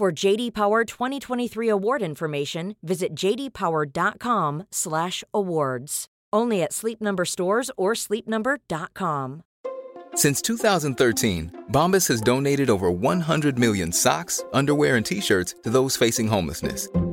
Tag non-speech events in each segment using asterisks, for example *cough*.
For JD Power 2023 award information, visit jdpower.com/awards. Only at Sleep Number stores or sleepnumber.com. Since 2013, Bombas has donated over 100 million socks, underwear, and t-shirts to those facing homelessness.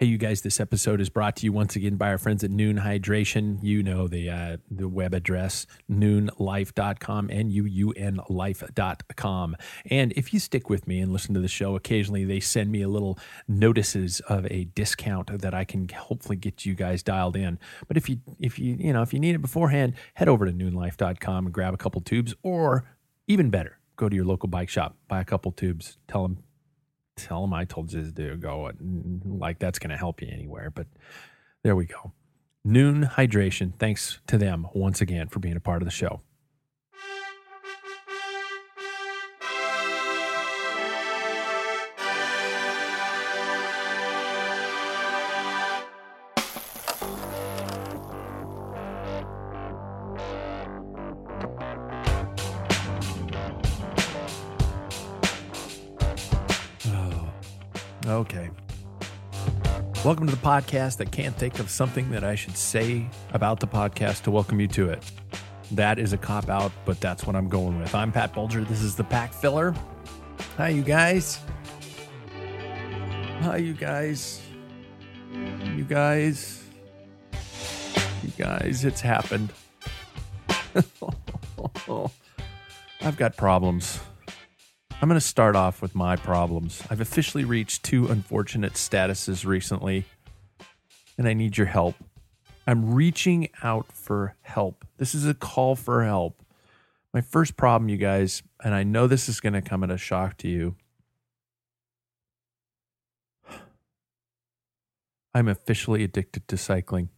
Hey, you guys! This episode is brought to you once again by our friends at Nuun Hydration. You know the uh, the web address nuunlife.com, n u u n life.com. And if you stick with me and listen to the show, occasionally they send me a little notices of a discount that I can hopefully get you guys dialed in. But if you if you you know if you need it beforehand, head over to nuunlife.com and grab a couple tubes, or even better, go to your local bike shop, buy a couple tubes, tell them tell them I told you to go. Like that's going to help you anywhere. But there we go. Nuun Hydration. Thanks to them once again for being a part of the show. Welcome to the podcast. I can't think of something that I should say about the podcast to welcome you to it. That is a cop out, but that's what I'm going with. I'm Pat Bulger. This is the Pack Filler. Hi, you guys. Hi, you guys. You guys. You guys, it's happened. *laughs* I've got problems. I'm going to start off with my problems. I've officially reached two unfortunate statuses recently, and I need your help. I'm reaching out for help. This is a call for help. My first problem, you guys, and I know this is going to come as a shock to you. I'm officially addicted to cycling.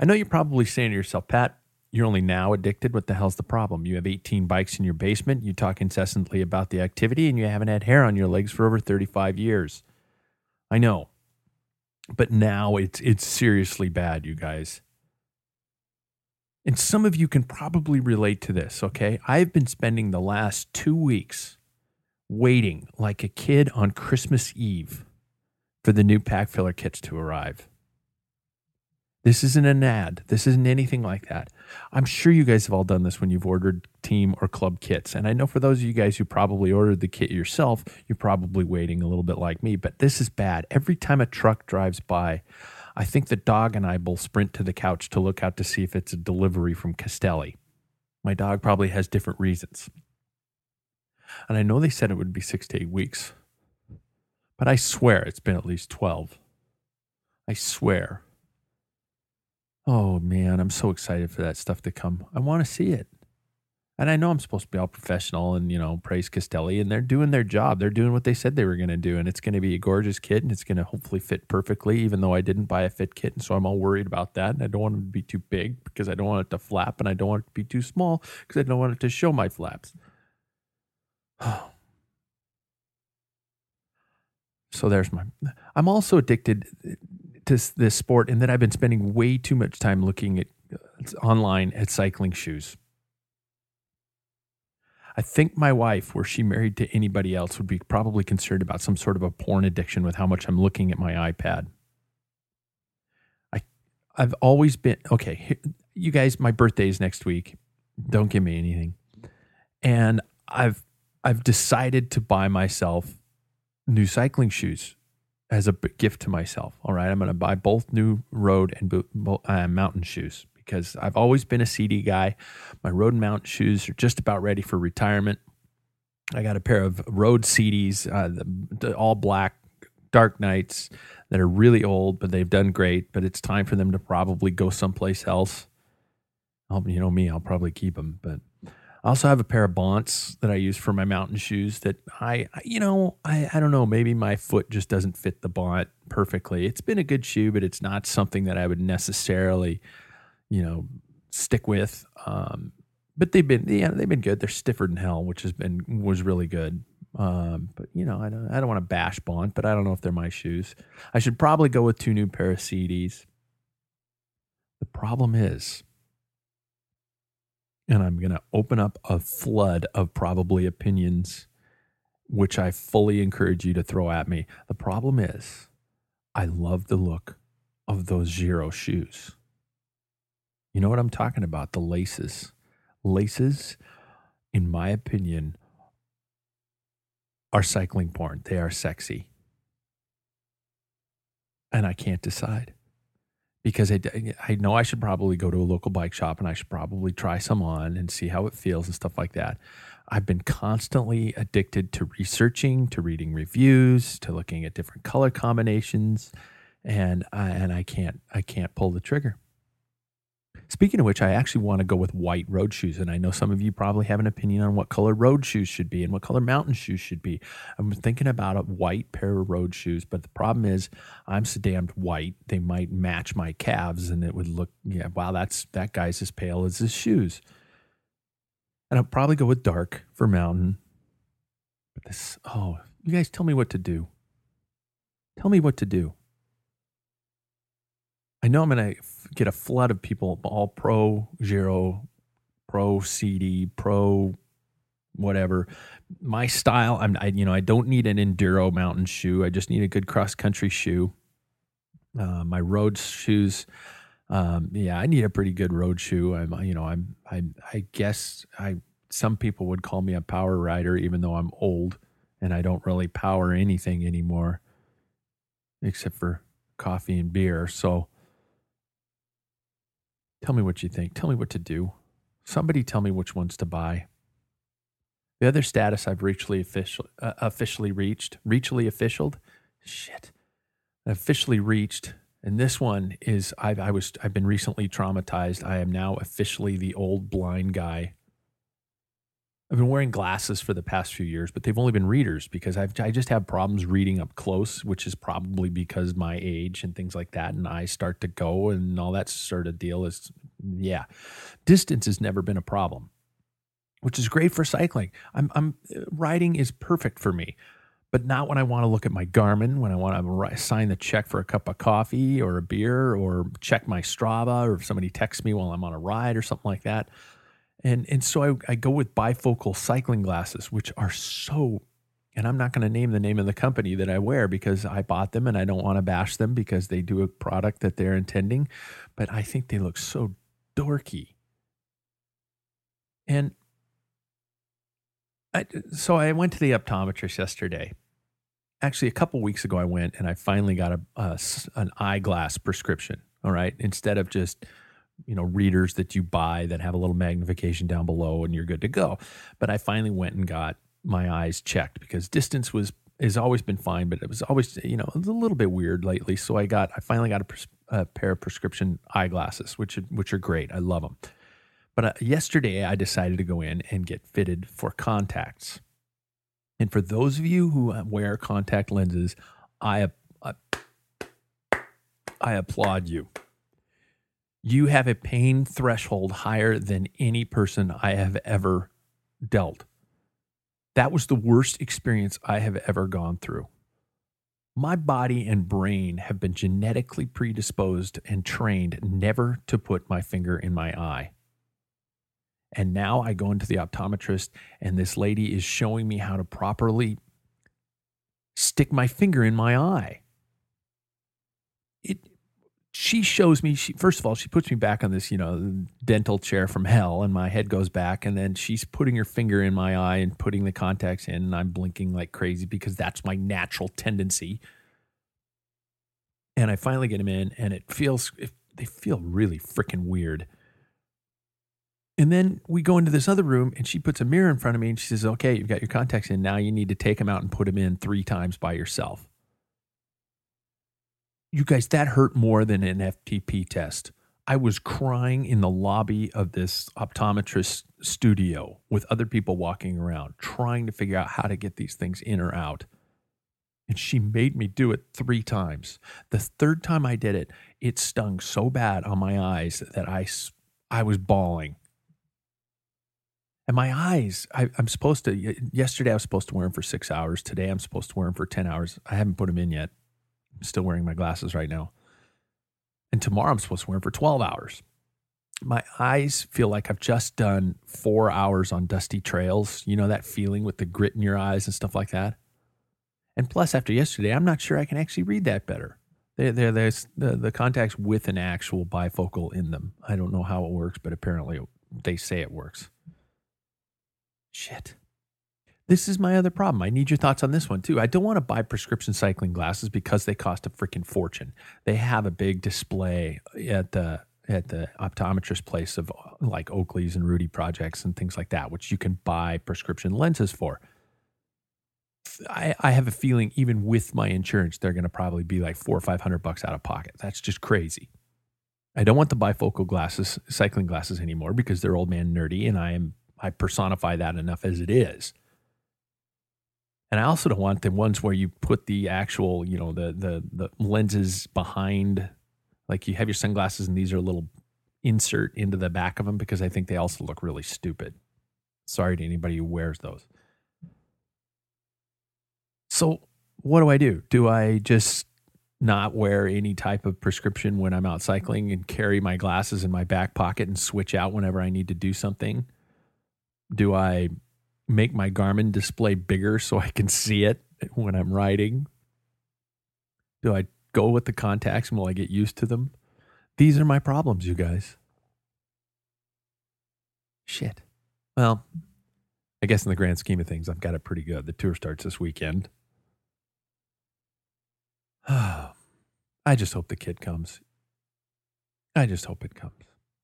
I know you're probably saying to yourself, Pat, you're only now addicted. What the hell's the problem? You have 18 bikes in your basement. You talk incessantly about the activity, and you haven't had hair on your legs for over 35 years. I know, but now it's it's seriously bad, you guys. And some of you can probably relate to this. Okay, I've been spending the last two weeks waiting like a kid on Christmas Eve for the new pack filler kits to arrive. This isn't an ad. This isn't anything like that. I'm sure you guys have all done this when you've ordered team or club kits. And I know for those of you guys who probably ordered the kit yourself, you're probably waiting a little bit like me, but this is bad. Every time a truck drives by, I think the dog and I will sprint to the couch to look out to see if it's a delivery from Castelli. My dog probably has different reasons. And I know they said it would be six to eight weeks, but I swear it's been at least 12. I swear. Oh man, I'm so excited for that stuff to come. I want to see it. And I know I'm supposed to be all professional and, you know, praise Castelli and they're doing their job. They're doing what they said they were going to do. And it's going to be a gorgeous kit and it's going to hopefully fit perfectly, even though I didn't buy a fit kit. And so I'm all worried about that. And I don't want it to be too big because I don't want it to flap and I don't want it to be too small because I don't want it to show my flaps. *sighs* so there's my. I'm also addicted this sport and that I've been spending way too much time looking at uh, online at cycling shoes. I think my wife, were she married to anybody else, would be probably concerned about some sort of a porn addiction with how much I'm looking at my iPad. I, I've always been okay. You guys, my birthday is next week. Don't give me anything, and I've I've decided to buy myself new cycling shoes as a gift to myself. All right, I'm going to buy both new road and bo- bo- uh, mountain shoes because I've always been a Sidi guy. My road and mountain shoes are just about ready for retirement. I got a pair of road Sidis, uh, the, the all black Dark Knights that are really old, but they've done great. But it's time for them to probably go someplace else. I'll, you know me, I'll probably keep them. But I also have a pair of Bonts that I use for my mountain shoes that I, you know, I, I don't know, maybe my foot just doesn't fit the Bont perfectly. It's been a good shoe, but it's not something that I would necessarily, you know, stick with. Um, but they've been, yeah, they've been good. They're stiffer than hell, which has been, was really good. Um, but you know, I don't, I don't want to bash Bont, but I don't know if they're my shoes. I should probably go with two new pair of Sidis. The problem is, and I'm going to open up a flood of probably opinions, which I fully encourage you to throw at me. The problem is, I love the look of those Giro shoes. You know what I'm talking about? The laces. Laces, in my opinion, are cycling porn. They are sexy. And I can't decide because I, I know I should probably go to a local bike shop and I should probably try some on and see how it feels and stuff like that. I've been constantly addicted to researching, to reading reviews, to looking at different color combinations, and I, and I can't I can't pull the trigger. Speaking of which, I actually want to go with white road shoes. And I know some of you probably have an opinion on what color road shoes should be and what color mountain shoes should be. I'm thinking about a white pair of road shoes, but the problem is I'm so damned white, they might match my calves and it would look, yeah, wow, that's that guy's as pale as his shoes. And I'll probably go with dark for mountain. But this, oh, you guys tell me what to do. Tell me what to do. I know I'm going to get a flood of people, all pro Giro, pro Sidi, pro whatever. My style, I'm, I, you know, I don't need an enduro mountain shoe. I just need a good cross country shoe. Uh, my road shoes, um, yeah, I need a pretty good road shoe. I'm, you know, I'm, I, I guess I, some people would call me a power rider, even though I'm old and I don't really power anything anymore, except for coffee and beer. So, Tell me what you think. Tell me what to do. Somebody tell me which ones to buy. The other status I've reachly official, uh, officially reached, reachly officialed, shit, officially reached, and this one is I've, I was I've been recently traumatized. I am now officially the old blind guy I've been wearing glasses for the past few years, but they've only been readers because I've, I just have problems reading up close, which is probably because my age and things like that. And eyes start to go and all that sort of deal is, yeah. Distance has never been a problem, which is great for cycling. I'm, I'm uh, riding is perfect for me, but not when I want to look at my Garmin, when I want to sign the check for a cup of coffee or a beer or check my Strava or if somebody texts me while I'm on a ride or something like that. And and so I, I go with bifocal cycling glasses, which are so and I'm not going to name the name of the company that I wear because I bought them and I don't want to bash them because they do a product that they're intending, but I think they look so dorky. And I, so I went to the optometrist yesterday. Actually, a couple weeks ago, I went and I finally got a, a an eyeglass prescription. All right, instead of just you know readers that you buy that have a little magnification down below and you're good to go. But i finally went and got my eyes checked because distance was has always been fine but it was always you know a little bit weird lately. So i got i finally got a, pres- a pair of prescription eyeglasses which which are great. I love them but uh, yesterday i decided to go in and get fitted for contacts. And for those of you who wear contact lenses i i, I applaud you you have a pain threshold higher than any person I have ever dealt. That was the worst experience I have ever gone through. My body and brain have been genetically predisposed and trained never to put my finger in my eye. And now I go into the optometrist, and this lady is showing me how to properly stick my finger in my eye. It she shows me she first of all she puts me back on this you know dental chair from hell and my head goes back and then she's putting her finger in my eye and putting the contacts in and i'm blinking like crazy because that's my natural tendency. And i finally get them in and it feels it, they feel really freaking weird. And then we go into this other room and she puts a mirror in front of me and she says okay you've got your contacts in. Now you need to take them out and put them in three times by yourself you guys, that hurt more than an FTP test. I was crying in the lobby of this optometrist studio with other people walking around, trying to figure out how to get these things in or out. And she made me do it three times. The third time I did it, it stung so bad on my eyes that I, I was bawling. And my eyes, I, am supposed to, yesterday I was supposed to wear them for six hours. Today I'm supposed to wear them for 10 hours. I haven't put them in yet. Still wearing my glasses right now. And tomorrow I'm supposed to wear them for 12 hours. My eyes feel like I've just done four hours on dusty trails. You know, that feeling with the grit in your eyes and stuff like that. And plus, after yesterday, I'm not sure I can actually read that better. There, there, there's the, the contacts with an actual bifocal in them. I don't know how it works, but apparently they say it works. Shit. This is my other problem. I need your thoughts on this one too. I don't want to buy prescription cycling glasses because they cost a freaking fortune. They have a big display at the at the optometrist place of like Oakley's and Rudy projects and things like that, which you can buy prescription lenses for. I, I have a feeling even with my insurance, they're going to probably be like four or five hundred bucks out of pocket. That's just crazy. I don't want the bifocal glasses, cycling glasses anymore because they're old man nerdy, and I am I personify that enough as it is. And I also don't want the ones where you put the actual, you know, the the the lenses behind, like you have your sunglasses and these are a little insert into the back of them because I think they also look really stupid. Sorry to anybody who wears those. So what do I do? Do I just not wear any type of prescription when I'm out cycling and carry my glasses in my back pocket and switch out whenever I need to do something? Do I make my Garmin display bigger so I can see it when I'm riding? Do I go with the contacts and will I get used to them? These are my problems, you guys. Shit. Well, I guess in the grand scheme of things, I've got it pretty good. The tour starts this weekend. *sighs* I just hope the kid comes. I just hope it comes.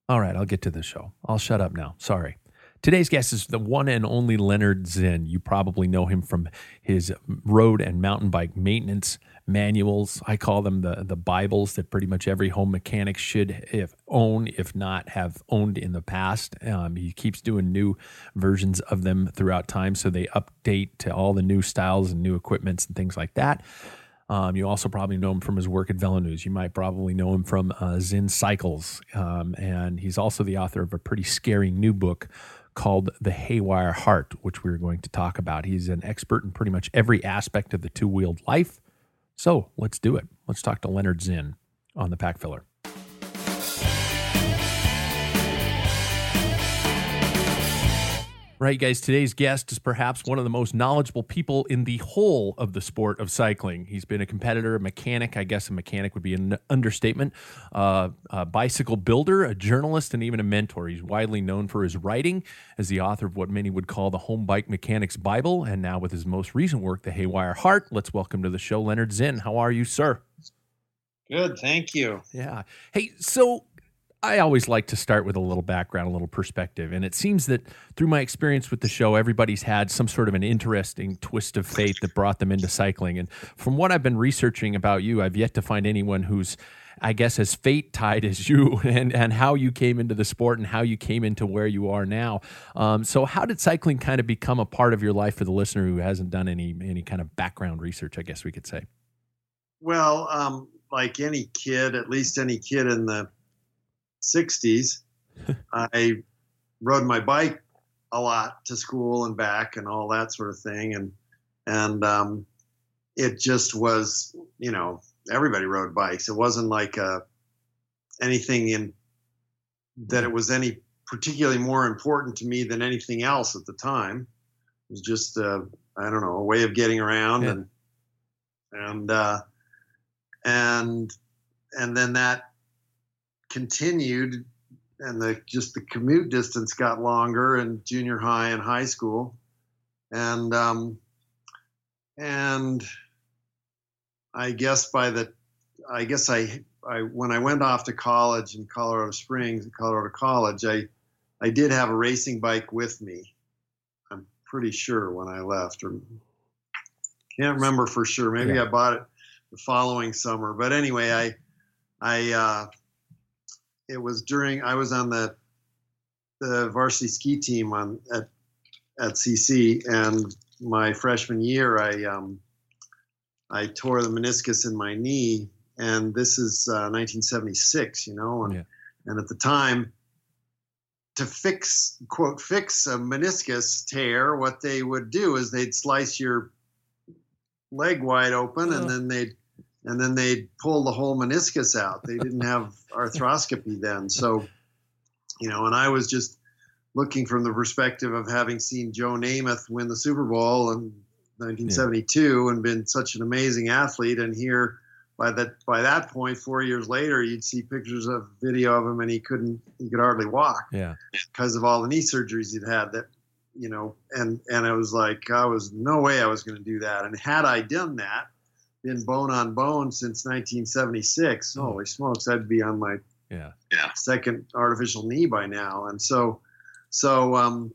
All right, I'll get to the show. I'll shut up now. Sorry. Today's guest is the one and only Lennard Zinn. You probably know him from his road and mountain bike maintenance manuals. I call them the the Bibles that pretty much every home mechanic should if own, if not have owned in the past. Um, he keeps doing new versions of them throughout time, so they update to all the new styles and new equipments and things like that. Um, you also probably know him from his work at VeloNews. You might probably know him from uh, Zinn Cycles, um, and he's also the author of a pretty scary new book called The Haywire Heart, which we're going to talk about. He's an expert in pretty much every aspect of the two wheeled life. So let's do it. Let's talk to Lennard Zinn on the Pack Filler. Right, guys, today's guest is perhaps one of the most knowledgeable people in the whole of the sport of cycling. He's been a competitor, a mechanic, I guess a mechanic would be an understatement, uh, a bicycle builder, a journalist, and even a mentor. He's widely known for his writing as the author of what many would call the Home Bike Mechanics Bible, and now with his most recent work, The Haywire Heart. Let's welcome to the show Lennard Zinn. How are you, sir? Good, thank you. Yeah. Hey, so I always like to start with a little background, a little perspective. And it seems that through my experience with the show, everybody's had some sort of an interesting twist of fate that brought them into cycling. And from what I've been researching about you, I've yet to find anyone who's, I guess, as fate tied as you *laughs* and, and how you came into the sport and how you came into where you are now. Um, so, how did cycling kind of become a part of your life for the listener who hasn't done any, any kind of background research, I guess we could say? Well, um, like any kid, at least any kid in the 60s, *laughs* I rode my bike a lot to school and back and all that sort of thing. And, and, um, it just was, you know, everybody rode bikes. It wasn't like, uh, anything in that it was any particularly more important to me than anything else at the time. It was just, uh, I don't know, a way of getting around yeah. and, and, uh, and, and then that continued, and the just the commute distance got longer in junior high and high school, and um, and I guess by the I guess I I when I went off to college in Colorado Springs, at Colorado College, I I did have a racing bike with me. I'm pretty sure when I left, or can't remember for sure. Maybe Yeah. I bought it the following summer. But anyway, I I uh, it was during I was on the the varsity ski team on at at CC, and my freshman year, I um, I tore the meniscus in my knee, and this is uh, 1976, you know, and Yeah. and at the time, to fix quote fix a meniscus tear, what they would do is they'd slice your leg wide open, Oh. and then they'd and then they'd pull the whole meniscus out. They didn't have *laughs* arthroscopy then, so you know, and I was just looking from the perspective of having seen Joe Namath win the Super Bowl in 1972 and been such an amazing athlete, and here by that by that point, four years later, you'd see pictures of video of him, and he couldn't he could hardly walk Yeah. because of all the knee surgeries he'd had. That you know, and and I was like, I was no way I was going to do that. And had I done that, been bone on bone since 1976, holy smokes, I'd be on my Yeah. second artificial knee by now. And so, so um,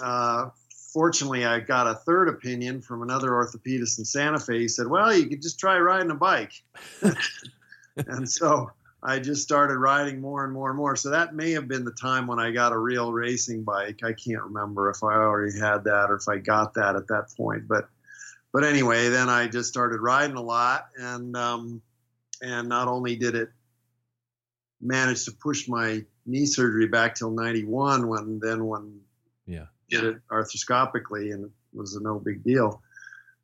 uh, fortunately, I got a third opinion from another orthopedist in Santa Fe. He said, "Well, you could just try riding a bike." *laughs* and so I just started riding more and more and more. So that may have been the time when I got a real racing bike. I can't remember if I already had that or if I got that at that point, but. But anyway, then I just started riding a lot, and um, and not only did it manage to push my knee surgery back till 91 when then when Yeah. did it arthroscopically and it was a no big deal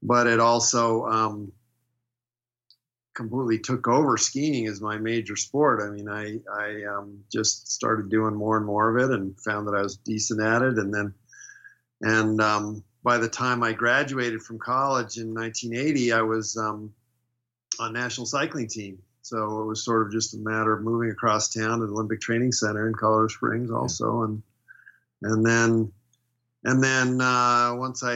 but it also um, completely took over skiing as my major sport i mean i i um, just started doing more and more of it and found that i was decent at it and then and um, by the time i graduated from college in 1980 i was um, on national cycling team so it was sort of just a matter of moving across town to the Olympic Training Center in Colorado Springs, also, and and then and then uh, once I,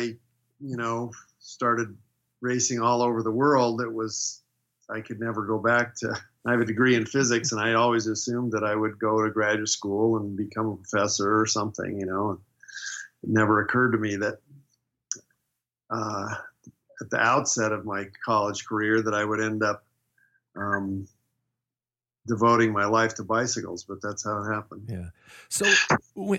you know, started racing all over the world, it was I could never go back to. I have a degree in physics, and I always assumed that I would go to graduate school and become a professor or something, you know. It never occurred to me that uh, at the outset of my college career that I would end up um, devoting my life to bicycles, but that's how it happened. Yeah. So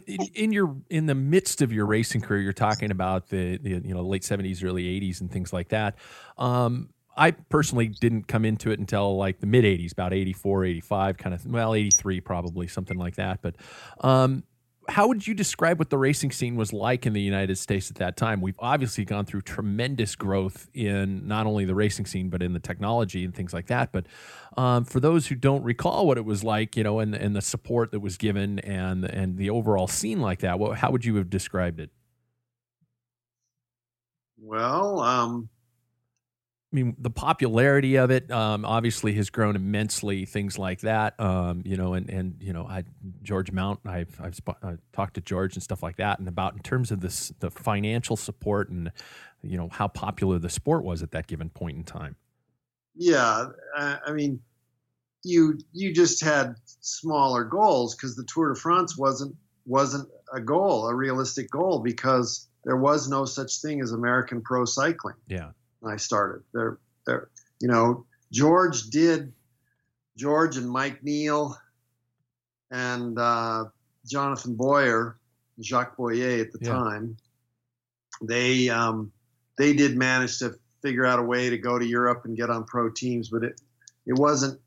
in, your in the midst of your racing career, you're talking about the, the you know late seventies, early eighties, and things like that. Um, I personally didn't come into it until like the mid 80s, about 84, 85, kind of, well, 83 probably, something like that. But um, how would you describe what the racing scene was like in the United States at that time? We've obviously gone through tremendous growth in not only the racing scene, but in the technology and things like that. But um, for those who don't recall what it was like, you know, and, and the support that was given and, and the overall scene like that, what, how would you have described it? Well, um, I mean, the popularity of it um, obviously has grown immensely. Things like that, um, you know, and and you know, I George Mount, I've I've uh, talked to George and stuff like that, and about in terms of this the financial support and you know how popular the sport was at that given point in time. yeah, I, I mean, you you just had smaller goals because the Tour de France wasn't wasn't a goal, a realistic goal, because there was no such thing as American pro cycling. Yeah, I started. There, there, you know, George did, George and Mike Neel and uh, Jonathan Boyer, Jacques Boyer at the Yeah. time, they um, they did manage to figure out a way to go to Europe and get on pro teams, but it it wasn't.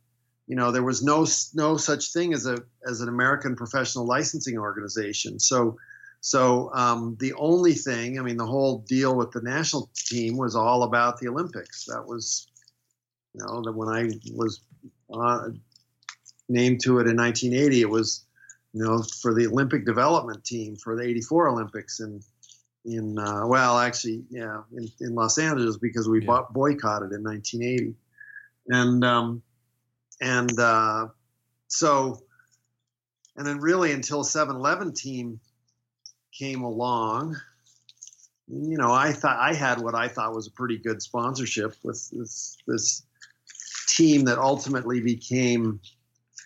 You know, there was no no such thing as a as an American professional licensing organization. So so um, the only thing, I mean, the whole deal with the national team was all about the Olympics. That was, you know, that when I was uh, named to it in 1980, it was, you know, for the Olympic development team for the '84 Olympics in in uh, well, actually, yeah, in, in Los Angeles because we Yeah. bought, boycotted in 1980, and um, and uh, so and then really until 7-Eleven team came along, you know, I thought I had what I thought was a pretty good sponsorship with this this team that ultimately became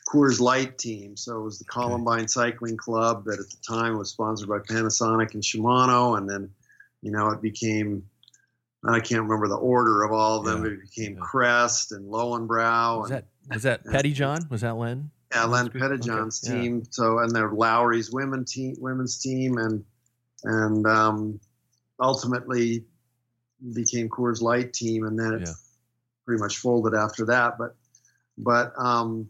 Coors Light team. So it was the Columbine Cycling Club that at the time was sponsored by Panasonic and Shimano, and then you know it became I can't remember the order of all of them, Yeah. but it became Yeah. Crest and Lowenbrau. Was and, that was that Pettijohn? Was that Len? Yeah, Len Okay, Pettijohn's yeah. team. So and their Lowry's women team, women's team, and and um, ultimately became Coors Light team, and then it Yeah. pretty much folded after that. But but um,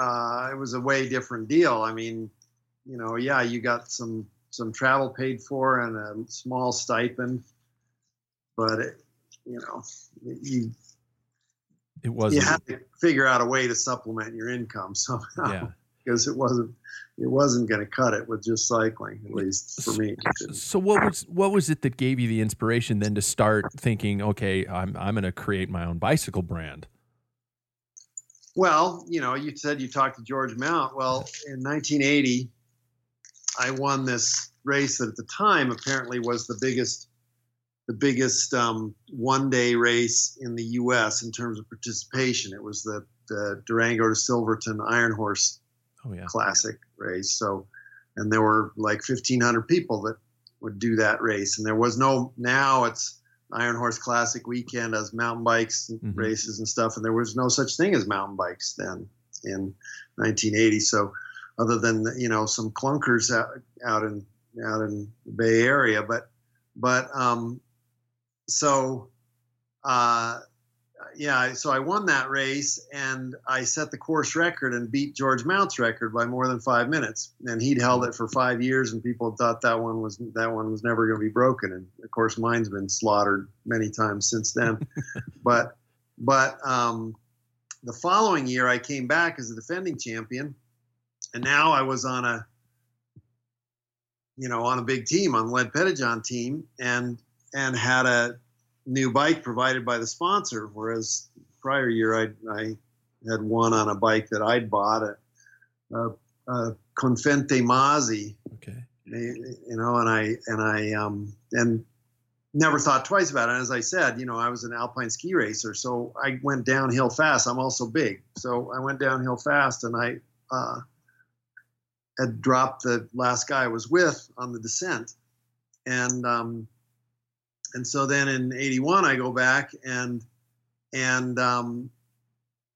uh, it was a way different deal. I mean, you know, yeah, you got some some travel paid for and a small stipend, but it, you know, you It was. you had to figure out a way to supplement your income somehow yeah. *laughs* because it wasn't it wasn't going to cut it with just cycling at least for me So what was what was it that gave you the inspiration then to start thinking, okay, I'm I'm going to create my own bicycle brand? well you know you said you talked to george mount well in 1980 i won this race that at the time apparently was the biggest the biggest um, one day race in the us in terms of participation it was the, the durango to silverton iron horse Oh yeah. classic race. So, and there were like 1,500 people that would do that race. And there was no, now it's Iron Horse Classic weekend as mountain bikes and Mhm. races and stuff. And there was no such thing as mountain bikes then in 1980. So, other than, you know, some clunkers out, out in, out in the Bay Area. But, but, um, so, uh, yeah, so I won that race and I set the course record and beat George Mount's record by more than five minutes. And he'd held it for five years, and people thought that one was that one was never going to be broken. And of course, mine's been slaughtered many times since then. *laughs* but but um, the following year, I came back as a defending champion, and now I was on a you know on a big team on the Len Pettijohn team, and and had a new bike provided by the sponsor. Whereas prior year I, I had one on a bike that I'd bought, a, a, a Confente Masi, Okay. you know, and I and I um, and never thought twice about it. And as I said, you know, I was an alpine ski racer, so I went downhill fast. I'm also big, so I went downhill fast, and I uh, had dropped the last guy I was with on the descent, and um, and so then in '81 I go back and and um,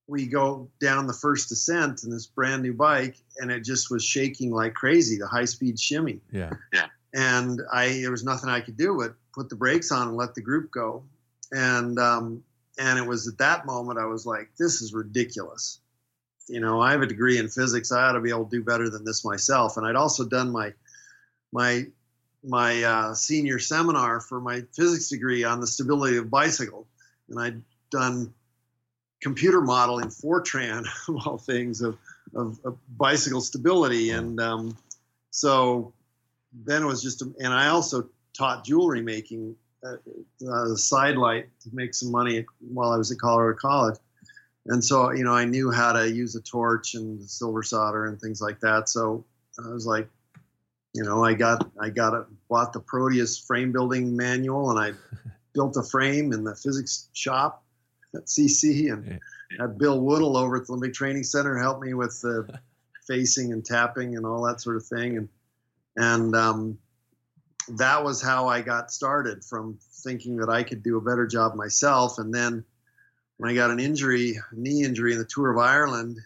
we go down the first descent in this brand new bike, and it just was shaking like crazy. The high speed shimmy Yeah. Yeah and I there was nothing I could do but put the brakes on and let the group go. And um, and it was at that moment I was like, this is ridiculous. You know, I have a degree in physics. I ought to be able to do better than this myself. And I'd also done my my my uh, senior seminar for my physics degree on the stability of bicycle, and I'd done computer modeling Fortran *laughs* of all things of, of, of bicycle stability, and um, so then it was just, a, and I also taught jewelry making uh, uh, side light to make some money while I was at Colorado College. And so, you know, I knew how to use a torch and silver solder and things like that. So I was like, you know, I got, I got a, bought the Proteus frame building manual and I *laughs* built a frame in the physics shop at CC and Yeah. had Bill Woodle over at the Olympic Training Center help me with the *laughs* facing and tapping and all that sort of thing. And, and um, that was how I got started from thinking that I could do a better job myself. And then when I got an injury, knee injury in the Tour of Ireland,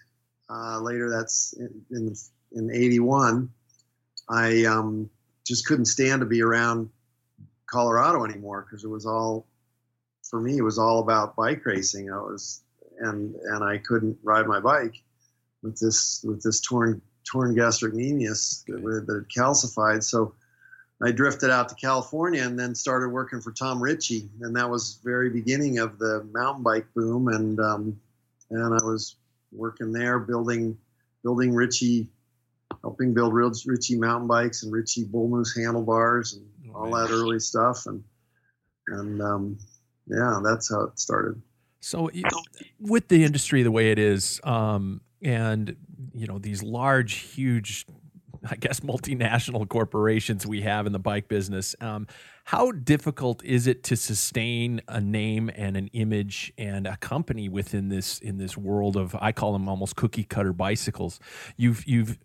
uh, later that's in, in, in 81, I um, just couldn't stand to be around Colorado anymore because it was all, for me, it was all about bike racing. I was, and, and I couldn't ride my bike with this, with this torn, torn gastrocnemius that, that had calcified. So, I drifted out to California and then started working for Tom Ritchie, and that was very beginning of the mountain bike boom. And um, and I was working there, building building Ritchie, helping build real Ritchie mountain bikes and Ritchie bull moose handlebars and Oh, all man. that early stuff. And and um, yeah, that's how it started. So y- with the industry the way it is, um, and you know these large, huge, I guess multinational corporations we have in the bike business. Um, how difficult is it to sustain a name and an image and a company within this in this world of I call them almost cookie cutter bicycles? You've you've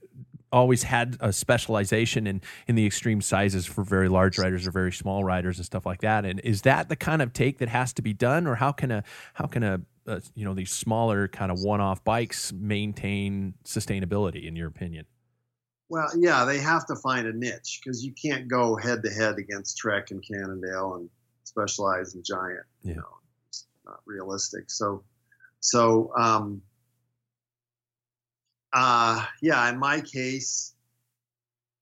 always had a specialization in in the extreme sizes for very large riders or very small riders and stuff like that. And is that the kind of take that has to be done, or how can a how can a, a you know these smaller kind of one off bikes maintain sustainability in your opinion? Well, yeah, they have to find a niche because you can't go head to head against Trek and Cannondale and Specialized and Giant. Yeah. You know, it's not realistic. So, so um, uh, yeah, in my case,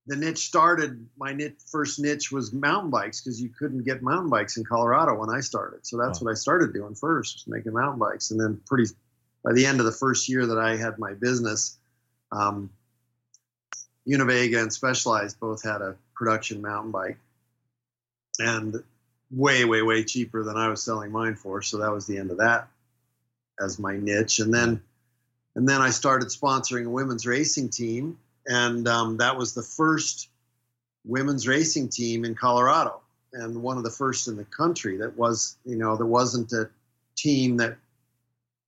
the niche started. My niche, first niche was mountain bikes because you couldn't get mountain bikes in Colorado when I started. So that's Wow. what I started doing first, was making mountain bikes. And then, pretty by the end of the first year that I had my business, um, Univega and Specialized both had a production mountain bike, and way, way, way cheaper than I was selling mine for. So that was the end of that as my niche. And then, and then I started sponsoring a women's racing team, and um, that was the first women's racing team in Colorado, and one of the first in the country that was, you know, there wasn't a team that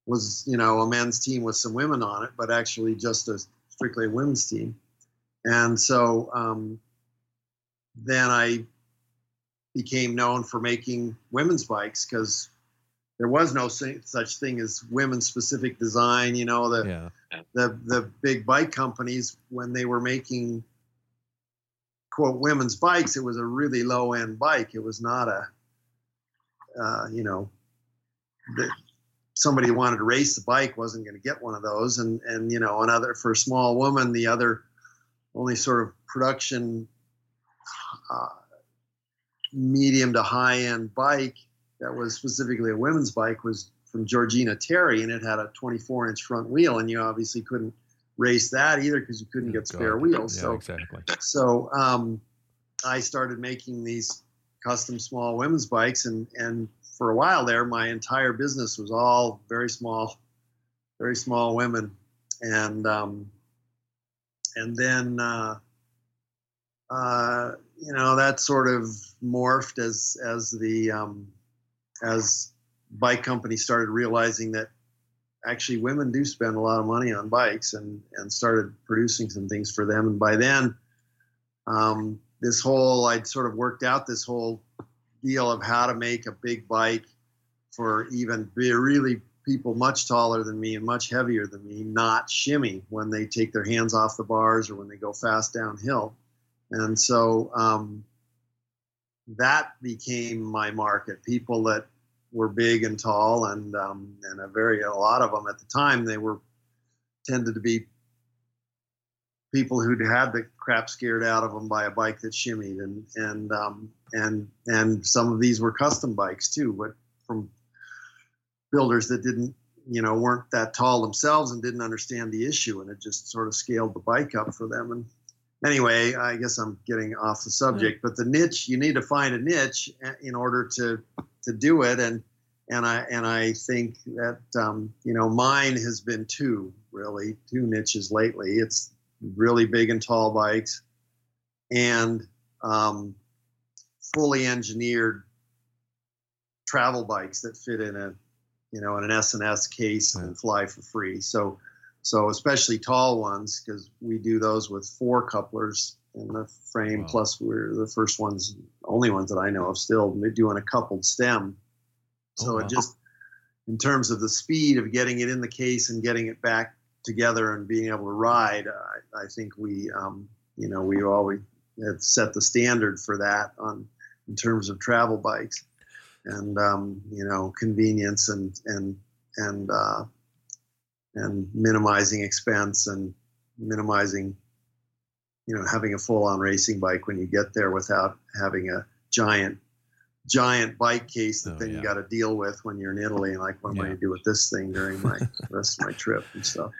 was, you know, a men's team with some women on it, but actually just a strictly a women's team. And so um, then I became known for making women's bikes because there was no such thing as women's specific design. You know, the, Yeah. the, the big bike companies, when they were making quote women's bikes, it was a really low end bike. It was not a, uh, you know, the, somebody who wanted to race the bike wasn't going to get one of those. And, and, you know, another for a small woman, the other only sort of production uh, medium to high end bike that was specifically a women's bike was from Georgina Terry, and it had a 24 inch front wheel, and you obviously couldn't race that either because you couldn't get spare God. wheels. Yeah, so exactly. so um, I started making these custom small women's bikes, and and for a while there, my entire business was all very small, very small women, and um, and then uh, uh, you know that sort of morphed as as the um, as bike companies started realizing that actually women do spend a lot of money on bikes and and started producing some things for them. And by then um, this whole i'd sort of worked out this whole deal of how to make a big bike for even really people much taller than me and much heavier than me not shimmy when they take their hands off the bars or when they go fast downhill. And so um, that became my market. People that were big and tall and um, and a very a lot of them at the time they were tended to be people who'd had the crap scared out of them by a bike that shimmied and and um, and and some of these were custom bikes too but from builders that didn't you know weren't that tall themselves and didn't understand the issue and it just sort of scaled the bike up for them and anyway i guess i'm getting off the subject but the niche you need to find a niche uh, in order to to do it. And and i and i think that um, you know mine has been two really two niches lately. It's really big and tall bikes and um, fully engineered travel bikes that fit in a you know in an s&s case and fly for free. So so especially tall ones because we do those with four couplers in the frame Wow. plus we're the first ones only ones that i know of still doing a coupled stem so Oh, wow. it just in terms of the speed of getting it in the case and getting it back together and being able to ride i, I think we um, you know we always have set the standard for that on in terms of travel bikes and um, you know convenience and and and uh, and minimizing expense and minimizing you know having a full on racing bike when you get there without having a giant giant bike case that Oh, then yeah. you got to deal with when you're in Italy and like what am I going to do with this thing during my *laughs* rest of my trip and stuff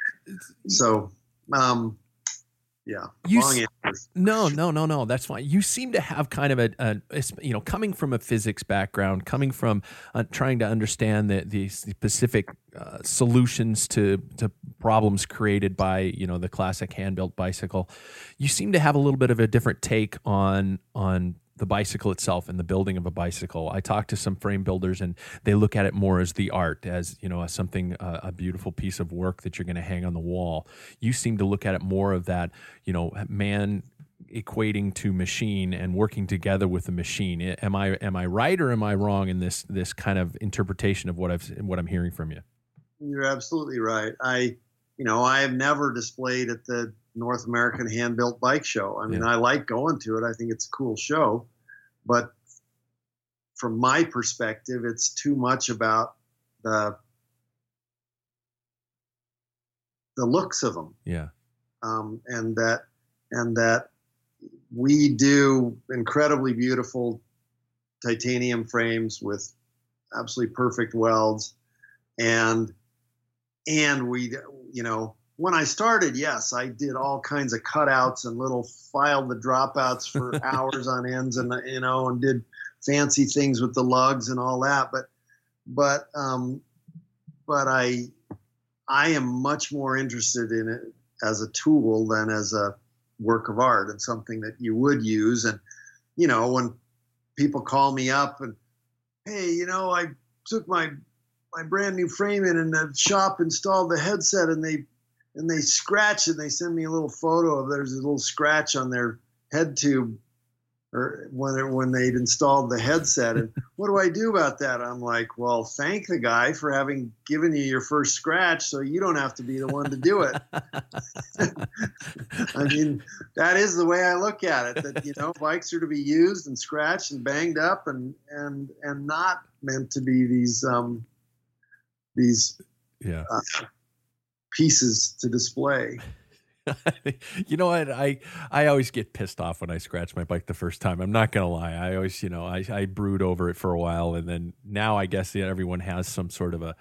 so um Yeah. You No, no, no, no. That's fine. You seem to have kind of a, a a you know, coming from a physics background, coming from uh, trying to understand the, the specific uh, solutions to to problems created by you know the classic hand built bicycle. You seem to have a little bit of a different take on on the bicycle itself and the building of a bicycle. I talked to some frame builders and they look at it more as the art, as you know, as something uh, a beautiful piece of work that you're going to hang on the wall. You seem to look at it more of that, you know, man equating to machine and working together with the machine. Am I am I right or am I wrong in this this kind of interpretation of what I've what I'm hearing from you? You're absolutely right. I, you know, I have never displayed at the North American Hand Built Bike Show. I mean, Yeah. I like going to it. I think it's a cool show, but from my perspective, it's too much about the the looks of them, Yeah. um, and that and that we do incredibly beautiful titanium frames with absolutely perfect welds and and we you know when i started yes i did all kinds of cutouts and little filed the dropouts for *laughs* hours on ends and you know and did fancy things with the lugs and all that. But but um but i i am much more interested in it as a tool than as a work of art and something that you would use. And you know when people call me up and hey you know i took my my brand new frame in and the shop installed the headset and they and they scratch and they send me a little photo of there's a little scratch on their head tube or when when they'd installed the headset and *laughs* what do I do about that? I'm like, well, thank the guy for having given you your first scratch so you don't have to be the one to do it. *laughs* I mean, that is the way I look at it. That you know, *laughs* bikes are to be used and scratched and banged up, and and and not meant to be these um, these Yeah. uh, pieces to display. *laughs* you know what? I I always get pissed off when I scratch my bike the first time. I'm not gonna lie. I always, you know, I, I brood over it for a while, and then now I guess that everyone has some sort of a,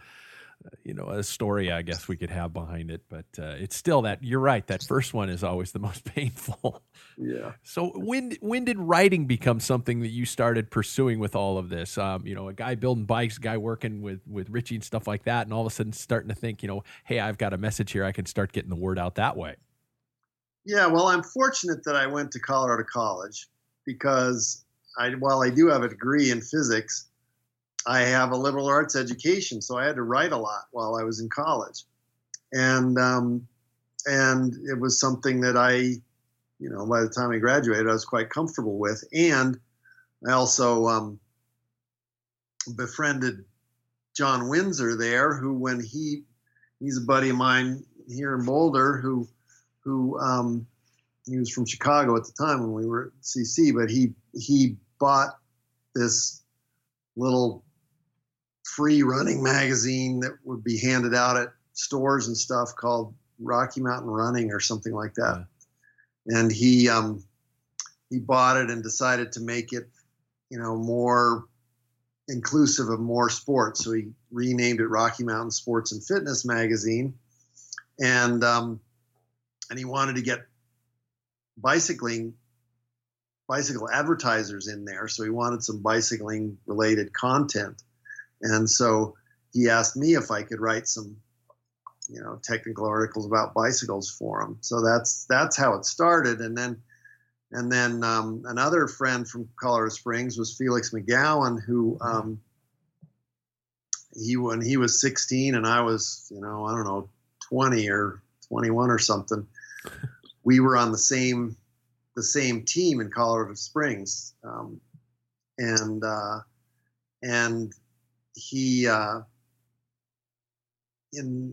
you know, a story. I guess we could have behind it, but uh, it's still that you're right. That first one is always the *laughs* most painful. Yeah. So when when did writing become something that you started pursuing with all of this? Um, you know, a guy building bikes, a guy working with with Richie and stuff like that, and all of a sudden starting to think, you know, hey, I've got a message here. I can start getting the word out that way. Yeah, well, I'm fortunate that I went to Colorado College because I, while I do have a degree in physics, I have a liberal arts education, so I had to write a lot while I was in college, and um, and it was something that I, you know, by the time I graduated, I was quite comfortable with, and I also um, befriended John Windsor there, who when he he's a buddy of mine here in Boulder who who um, he was from Chicago at the time when we were at CC, but he he bought this little free running magazine that would be handed out at stores and stuff called Rocky Mountain Running or something like that. And he um, he bought it and decided to make it, you know, more inclusive of more sports. So he renamed it Rocky Mountain Sports and Fitness Magazine, and um, and he wanted to get bicycling bicycle advertisers in there so he wanted some bicycling related content and so he asked me if i could write some you know technical articles about bicycles for him. So that's that's how it started. And then and then um, another friend from colorado springs was felix Magowan who um, he when he was 16 and i was you know i don't know 20 or 21 or something *laughs* we were on the same the same team in Colorado Springs, um, and uh, and he uh, in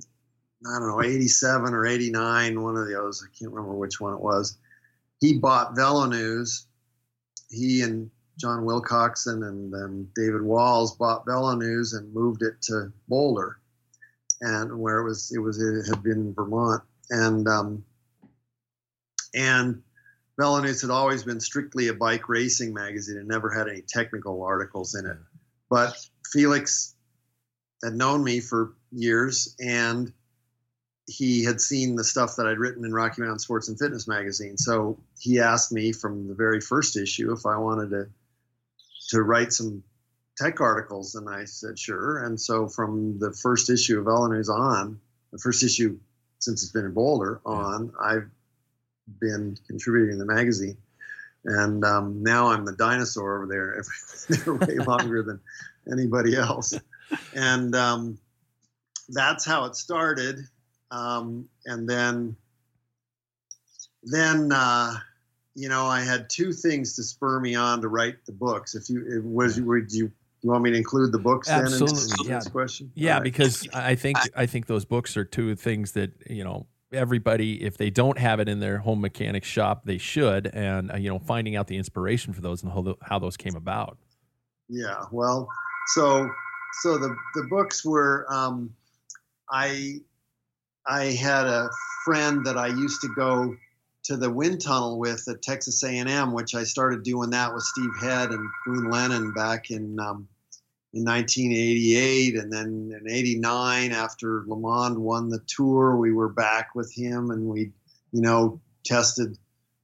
I don't know eighty seven or eighty nine, one of those I can't remember which one it was. He bought Velo News. He and John Wilcockson and then David Walls bought Velo News and moved it to Boulder, and where it was it was it had been in Vermont and. Um, and Velo News had always been strictly a bike racing magazine and never had any technical articles in it. But Felix had known me for years and he had seen the stuff that I'd written in Rocky Mountain Sports and Fitness magazine. So he asked me from the very first issue if I wanted to to write some tech articles, and I said sure. And so from the first issue of VeloNews on, the first issue since it's been in Boulder on, I've been contributing to the magazine. And um, now I'm the dinosaur over there. *laughs* They're way *laughs* longer than anybody else. And um, that's how it started um, and then then uh, you know I had two things to spur me on to write the books. If you it was would you you want me to include the books Absolutely, then in yeah. this question? Yeah, right. because I think I think those books are two things that you know everybody if they don't have it in their home mechanic shop they should. And uh, you know finding out the inspiration for those and how, tho- how those came about. Yeah, well, so so the the books were um, I I had a friend that I used to go to the wind tunnel with at Texas A&M, which I started doing that with Steve Hed and Boone Lennon back in um, in 1988, and then in '89 after LeMond won the tour, we were back with him and we, you know, tested,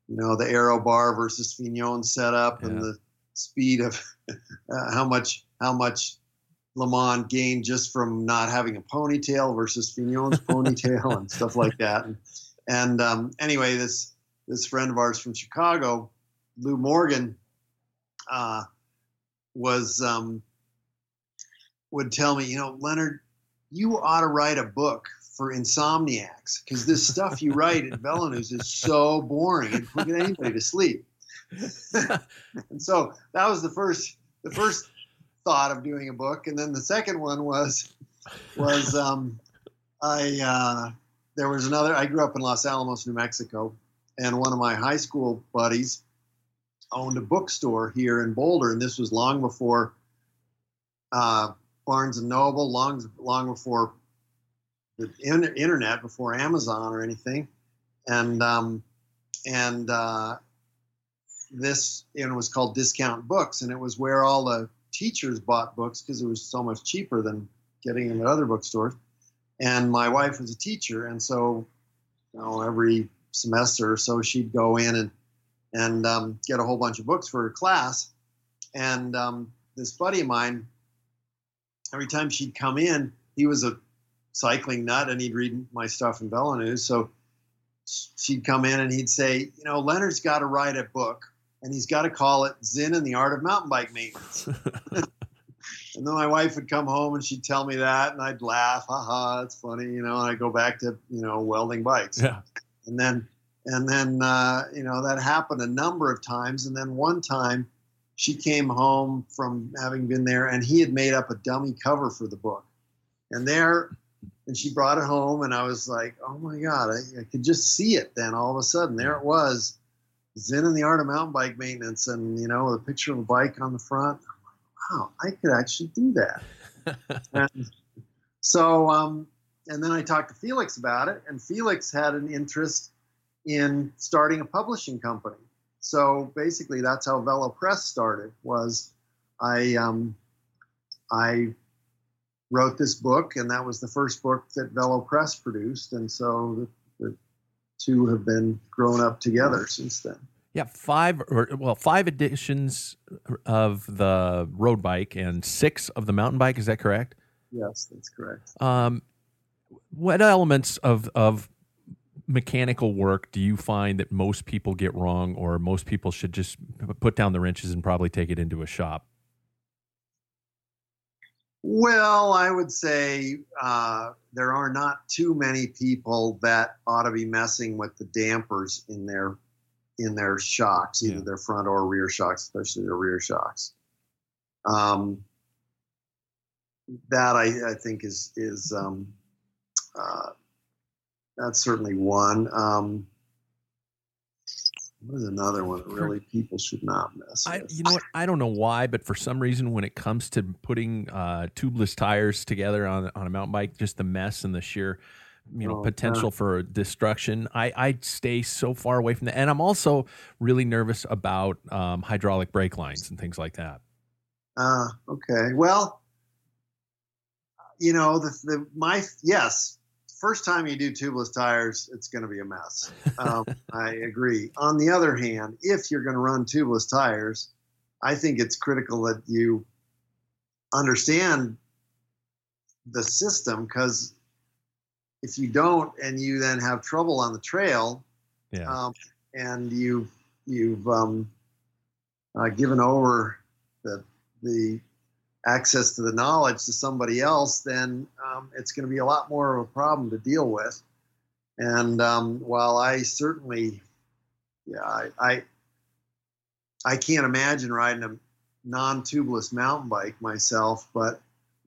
you know, the aero bar versus Fignon setup and the speed of *laughs* uh, how much how much LeMond gained just from not having a ponytail versus Fignon's *laughs* ponytail and stuff like that. And, and um, anyway, this this friend of ours from Chicago, Lou Morgan, uh, was um, would tell me, you know, Lennard, you ought to write a book for insomniacs because this stuff you write at VeloNews is so boring and putting anybody to sleep. *laughs* and so that was the first the first thought of doing a book, and then the second one was was um, I uh, there was another. I grew up in Los Alamos, New Mexico, and one of my high school buddies owned a bookstore here in Boulder, and this was long before uh, Barnes and Noble, long long before the in- internet, before Amazon or anything, and um, and uh, this you know was called Discount Books, and it was where all the teachers bought books because it was so much cheaper than getting them at other bookstores. And my wife was a teacher, and so you know every semester or so she'd go in and and um, get a whole bunch of books for her class. And um, this buddy of mine, every time she'd come in, he was a cycling nut, and he'd read my stuff in VeloNews. So she'd come in and he'd say, you know, Lennard's got to write a book and he's got to call it Zen and the Art of Mountain Bike Maintenance. *laughs* *laughs* and then my wife would come home and she'd tell me that, and I'd laugh, haha, it's funny, you know, and I'd go back to, you know, welding bikes. yeah And then, and then, uh, you know, that happened a number of times. And then one time she came home from having been there and he had made up a dummy cover for the book. And there, and she brought it home and I was like, oh my God, I, I could just see it then all of a sudden. There it was, Zen and the Art of Mountain Bike Maintenance. And, you know, the picture of a bike on the front. I'm like, wow, I could actually do that. *laughs* and so, um, and then I talked to Felix about it, and Felix had an interest in starting a publishing company. So basically, that's how Velo Press started. Was I um, I wrote this book, and that was the first book that Velo Press produced, and so the, the two have been grown up together since then. yeah five or well five editions of the road bike and six of the mountain bike is that correct Yes, that's correct. um, what elements of of mechanical work do you find that most people get wrong or most people should just put down the wrenches and probably take it into a shop Well, I would say uh, there are not too many people that ought to be messing with the dampers in their in their shocks, either Yeah. their front or rear shocks, especially their rear shocks. Um, that I, I think is is um, uh, that's certainly one. Um, what is another one that really people should not mess I, you know what? I don't know why, but for some reason, when it comes to putting uh, tubeless tires together on on a mountain bike, just the mess and the sheer, you know, Oh, potential for destruction, I I stay so far away from that. And I'm also really nervous about um, hydraulic brake lines and things like that. Ah, okay. Well, you know, the, the my yes, first time you do tubeless tires, it's going to be a mess. Um, *laughs* I agree. On the other hand, if you're going to run tubeless tires, I think it's critical that you understand the system because if you don't and you then have trouble on the trail Yeah. um, and you you've um, uh, given over the the access to the knowledge to somebody else, then um, it's going to be a lot more of a problem to deal with. And um, while I certainly, yeah, I, I I can't imagine riding a non-tubeless mountain bike myself, but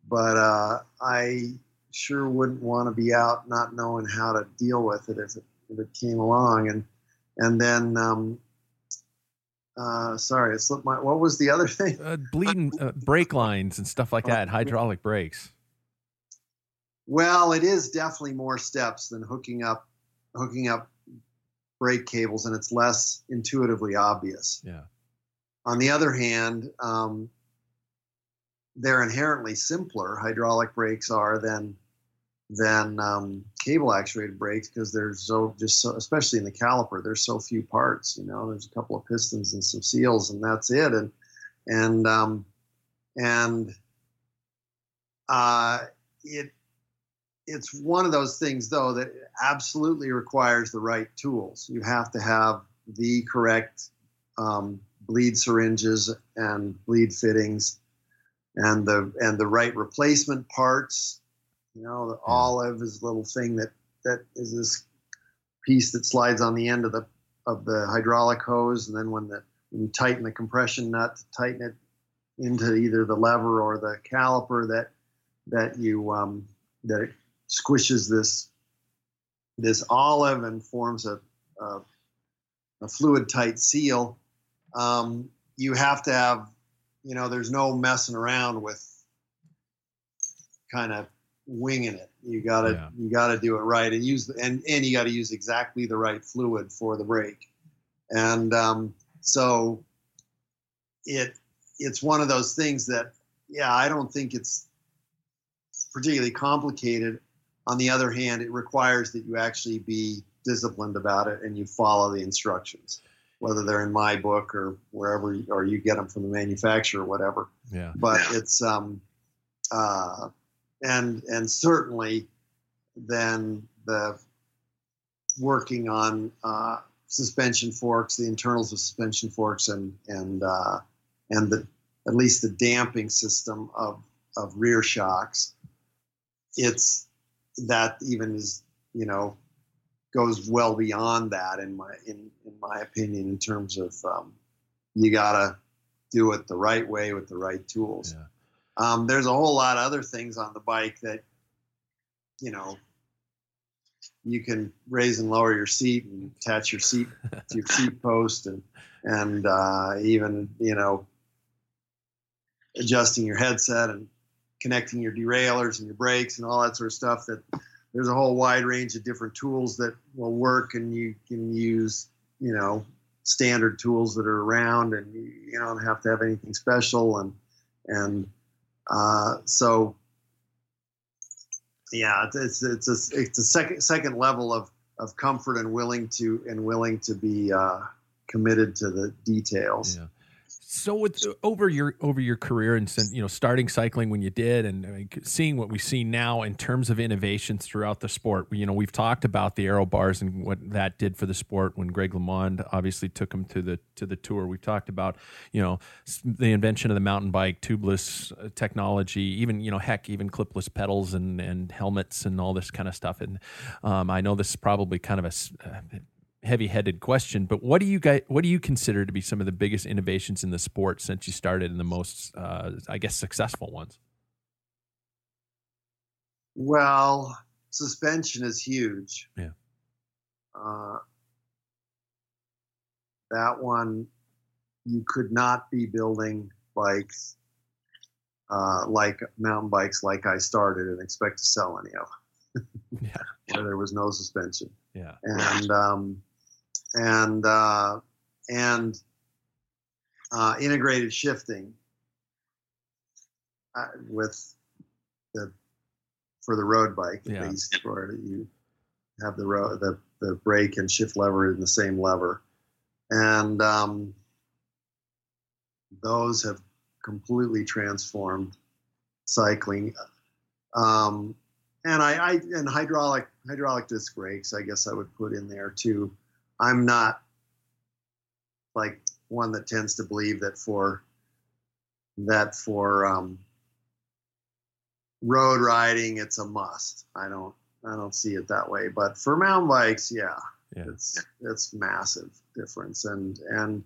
but uh, I sure wouldn't want to be out not knowing how to deal with it if it, if it came along. And and then, um, uh, sorry, it slipped my. What was the other *laughs* thing? uh, bleeding uh, brake lines and stuff like that, hydraulic brakes. Well, it is definitely more steps than hooking up hooking up brake cables, and it's less intuitively obvious. Yeah. On the other hand, um, they're inherently simpler. Hydraulic brakes are than than um, cable actuated brakes because there's so just so, especially in the caliper, there's so few parts. You know, there's a couple of pistons and some seals, and that's it. And and um, and uh, it it's one of those things though that absolutely requires the right tools. You have to have the correct um, bleed syringes and bleed fittings and the and the right replacement parts. You know, the olive is a little thing that that is this piece that slides on the end of the of the hydraulic hose, and then when the when you tighten the compression nut to tighten it into either the lever or the caliper, that that you um, that it squishes this this olive and forms a, a, a fluid tight seal. Um, you have to have, you know, there's no messing around with kind of winging it. You gotta Yeah. you gotta do it right and use the, and and you got to use exactly the right fluid for the brake. And um, so it it's one of those things that yeah, I don't think it's particularly complicated. On the other hand, it requires that you actually be disciplined about it and you follow the instructions, whether they're in my book or wherever, or you get them from the manufacturer or whatever. Yeah. But it's um, uh, and and certainly then the working on uh, suspension forks, the internals of suspension forks, and and uh, and the at least the damping system of of rear shocks. It's that even is you know goes well beyond that in my in in my opinion in terms of um, you gotta do it the right way with the right tools. Yeah. Um, there's a whole lot of other things on the bike that you know you can raise and lower your seat and attach your seat to *laughs* your seat post and and uh, even you know adjusting your headset and connecting your derailleurs and your brakes and all that sort of stuff that there's a whole wide range of different tools that will work and you can use you know standard tools that are around and you, you don't have to have anything special and and uh, so yeah it's it's a, it's a second second level of of comfort and willing to and willing to be uh, committed to the details Yeah. So with over your over your career and you know starting cycling when you did and seeing what we see now in terms of innovations throughout the sport, you know we've talked about the aero bars and what that did for the sport when Greg LeMond obviously took him to the to the tour. We've talked about you know the invention of the mountain bike, tubeless uh, technology, even you know heck even clipless pedals and and helmets and all this kind of stuff. And um, I know this is probably kind of a uh, heavy-headed question, but what do you guys what do you consider to be some of the biggest innovations in the sport since you started and the most uh, I guess successful ones? Well, suspension is huge. Yeah. Uh, that one, you could not be building bikes uh, like mountain bikes like I started and expect to sell any of them. Yeah. *laughs* Where there was no suspension. Yeah. And um, and uh, and uh, integrated shifting uh, with the for the road bike at Yeah. least, where you have the road the the brake and shift lever in the same lever, and um, those have completely transformed cycling. Um, and I, I and hydraulic hydraulic disc brakes, I guess I would put in there too. I'm not like one that tends to believe that for that for um, road riding it's a must. I don't I don't see it that way. But for mountain bikes, yeah, Yeah. it's it's massive difference and and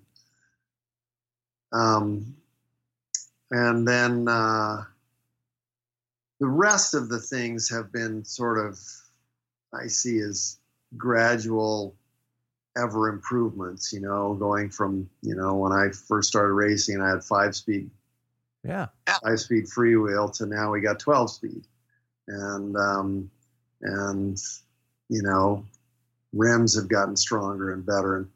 um and then uh the rest of the things have been sort of i see as gradual ever improvements you know going from you know when i first started racing i had five speed Yeah. five speed freewheel to now we got 12 speed. And um and you know rims have gotten stronger and better and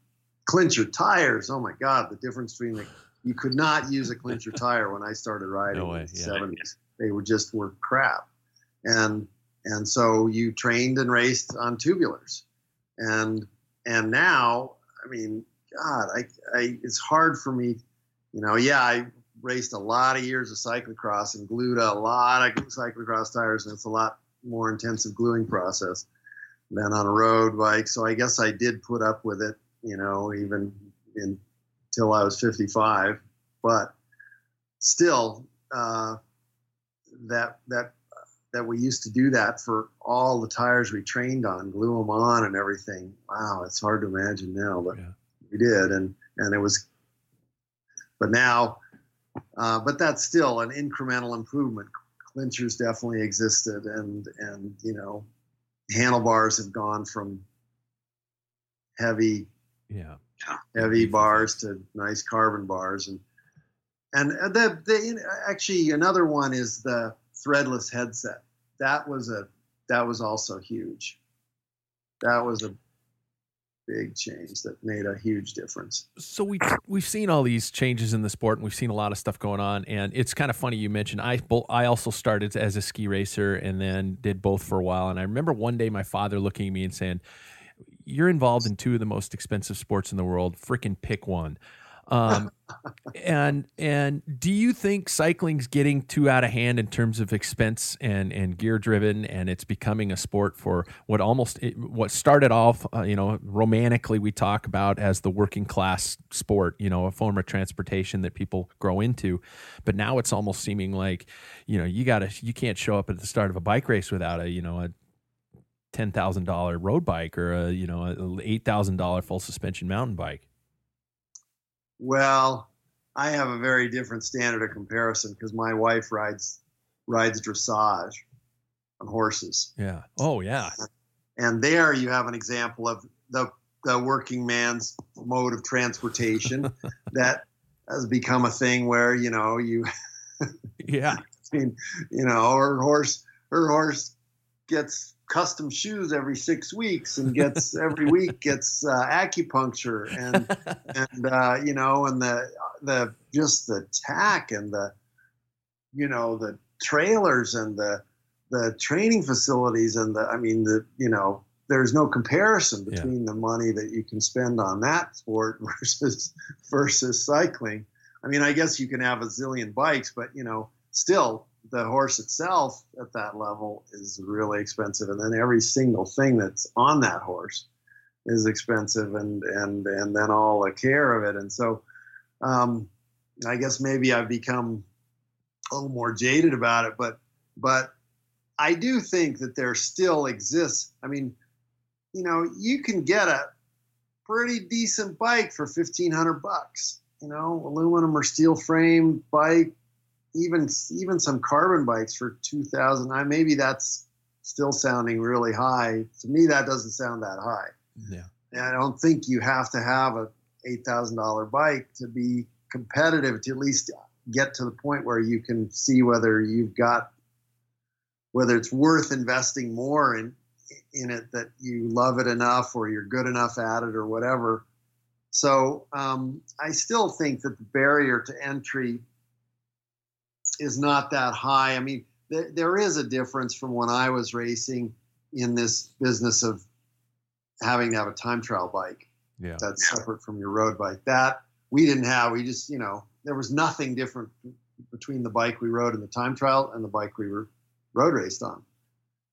clincher tires. Oh my god the difference between the you could not use a clincher tire when i started *laughs* riding No way, in the yeah. 70s they were just were crap. And and so you trained and raced on tubulars. And and now i mean god i, I it's hard for me you know yeah i raced a lot of years of cyclocross and glued a lot of cyclocross tires and it's a lot more intensive gluing process than on a road bike. So i guess i did put up with it you know even until i was 55 but still uh, that that that we used to do that for all the tires we trained on, glue them on and everything. Wow, it's hard to imagine now, but Yeah. we did, and and it was. But now, uh, but that's still an incremental improvement. Clinchers definitely existed, and and you know, handlebars have gone from heavy Yeah. heavy bars to nice carbon bars and and the, the actually another one is the threadless headset that was a that was also huge. That was a big change that made a huge difference. So we we've seen all these changes in the sport and we've seen a lot of stuff going on and it's kind of funny you mentioned I I also started as a ski racer and then did both for a while and I remember one day my father looking at me and saying you're involved in two of the most expensive sports in the world freaking pick one um, *laughs* and and do you think cycling's getting too out of hand in terms of expense and and gear driven and it's becoming a sport for what almost what started off uh, you know romantically we talk about as the working class sport you know a form of transportation that people grow into but now it's almost seeming like you know you got to you can't show up at the start of a bike race without a you know a ten thousand dollar road bike or a you know a eight thousand dollar full suspension mountain bike well i have a very different standard of comparison because my wife rides rides dressage on horses. Yeah. Oh yeah. And there you have an example of the the working man's mode of transportation *laughs* that has become a thing where you know you yeah. *laughs* I mean, you know her horse her horse gets custom shoes every six weeks and gets *laughs* every week gets uh, acupuncture and *laughs* and uh, you know and the the just the tack and the you know the trailers and the the training facilities and the I mean the you know there's no comparison Yeah. between the money that you can spend on that sport *laughs* versus versus cycling. I mean, I guess you can have a zillion bikes, but you know, still the horse itself at that level is really expensive, and then every single thing that's on that horse is expensive, and and and then all the care of it, and so um, I guess maybe I've become a little more jaded about it, but but I do think that there still exists. I mean, you know, you can get a pretty decent bike for fifteen hundred bucks. You know, aluminum or steel frame bike, even even some carbon bikes for two thousand. I maybe that's still sounding really high. To me, that doesn't sound that high. yeah And I don't think you have to have a eight thousand dollar bike to be competitive to at least get to the point where you can see whether you've got whether it's worth investing more in in it that you love it enough or you're good enough at it or whatever. So um, I still think that the barrier to entry is not that high. I mean, there, there is a difference from when I was racing in this business of having to have a time trial bike Yeah. that's separate from your road bike. That we didn't have. We just, you know, there was nothing different between the bike we rode in the time trial and the bike we were road raced on.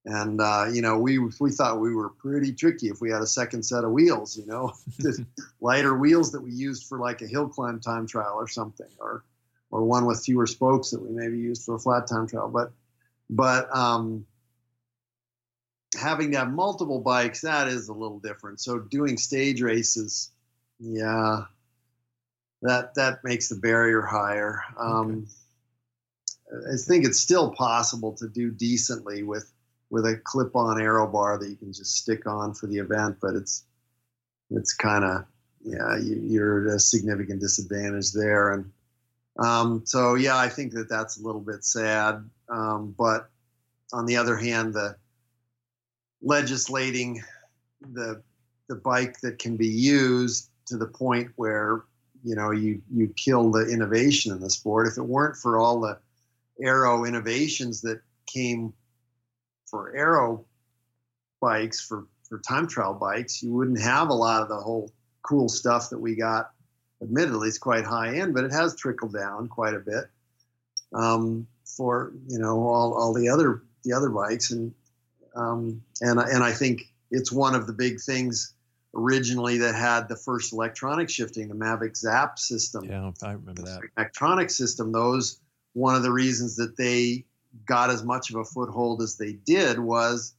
And uh, you know, we we thought we were pretty tricky if we had a second set of wheels, you know, the *laughs* *laughs* lighter wheels that we used for like a hill climb time trial or something, or or one with fewer spokes that we maybe used for a flat time trial. But but um, having to have multiple bikes, that is a little different. So doing stage races, yeah, that that makes the barrier higher. Um, I think it's still possible to do decently with with a clip-on aero bar that you can just stick on for the event, but it's it's kind of yeah, you, you're at a significant disadvantage there, and um, so yeah, I think that that's a little bit sad. Um, but on the other hand, the legislating the the bike that can be used to the point where you know you you kill the innovation in the sport. If it weren't for all the aero innovations that came for aero bikes for for time trial bikes, you wouldn't have a lot of the whole cool stuff that we got. Admittedly, it's quite high end, but it has trickled down quite a bit um, for you know all, all the other the other bikes, and um, and and I think it's one of the big things originally that had the first electronic shifting, the Mavic Zap system Yeah, I remember that. electronic system, those one of the reasons that they got as much of a foothold as they did was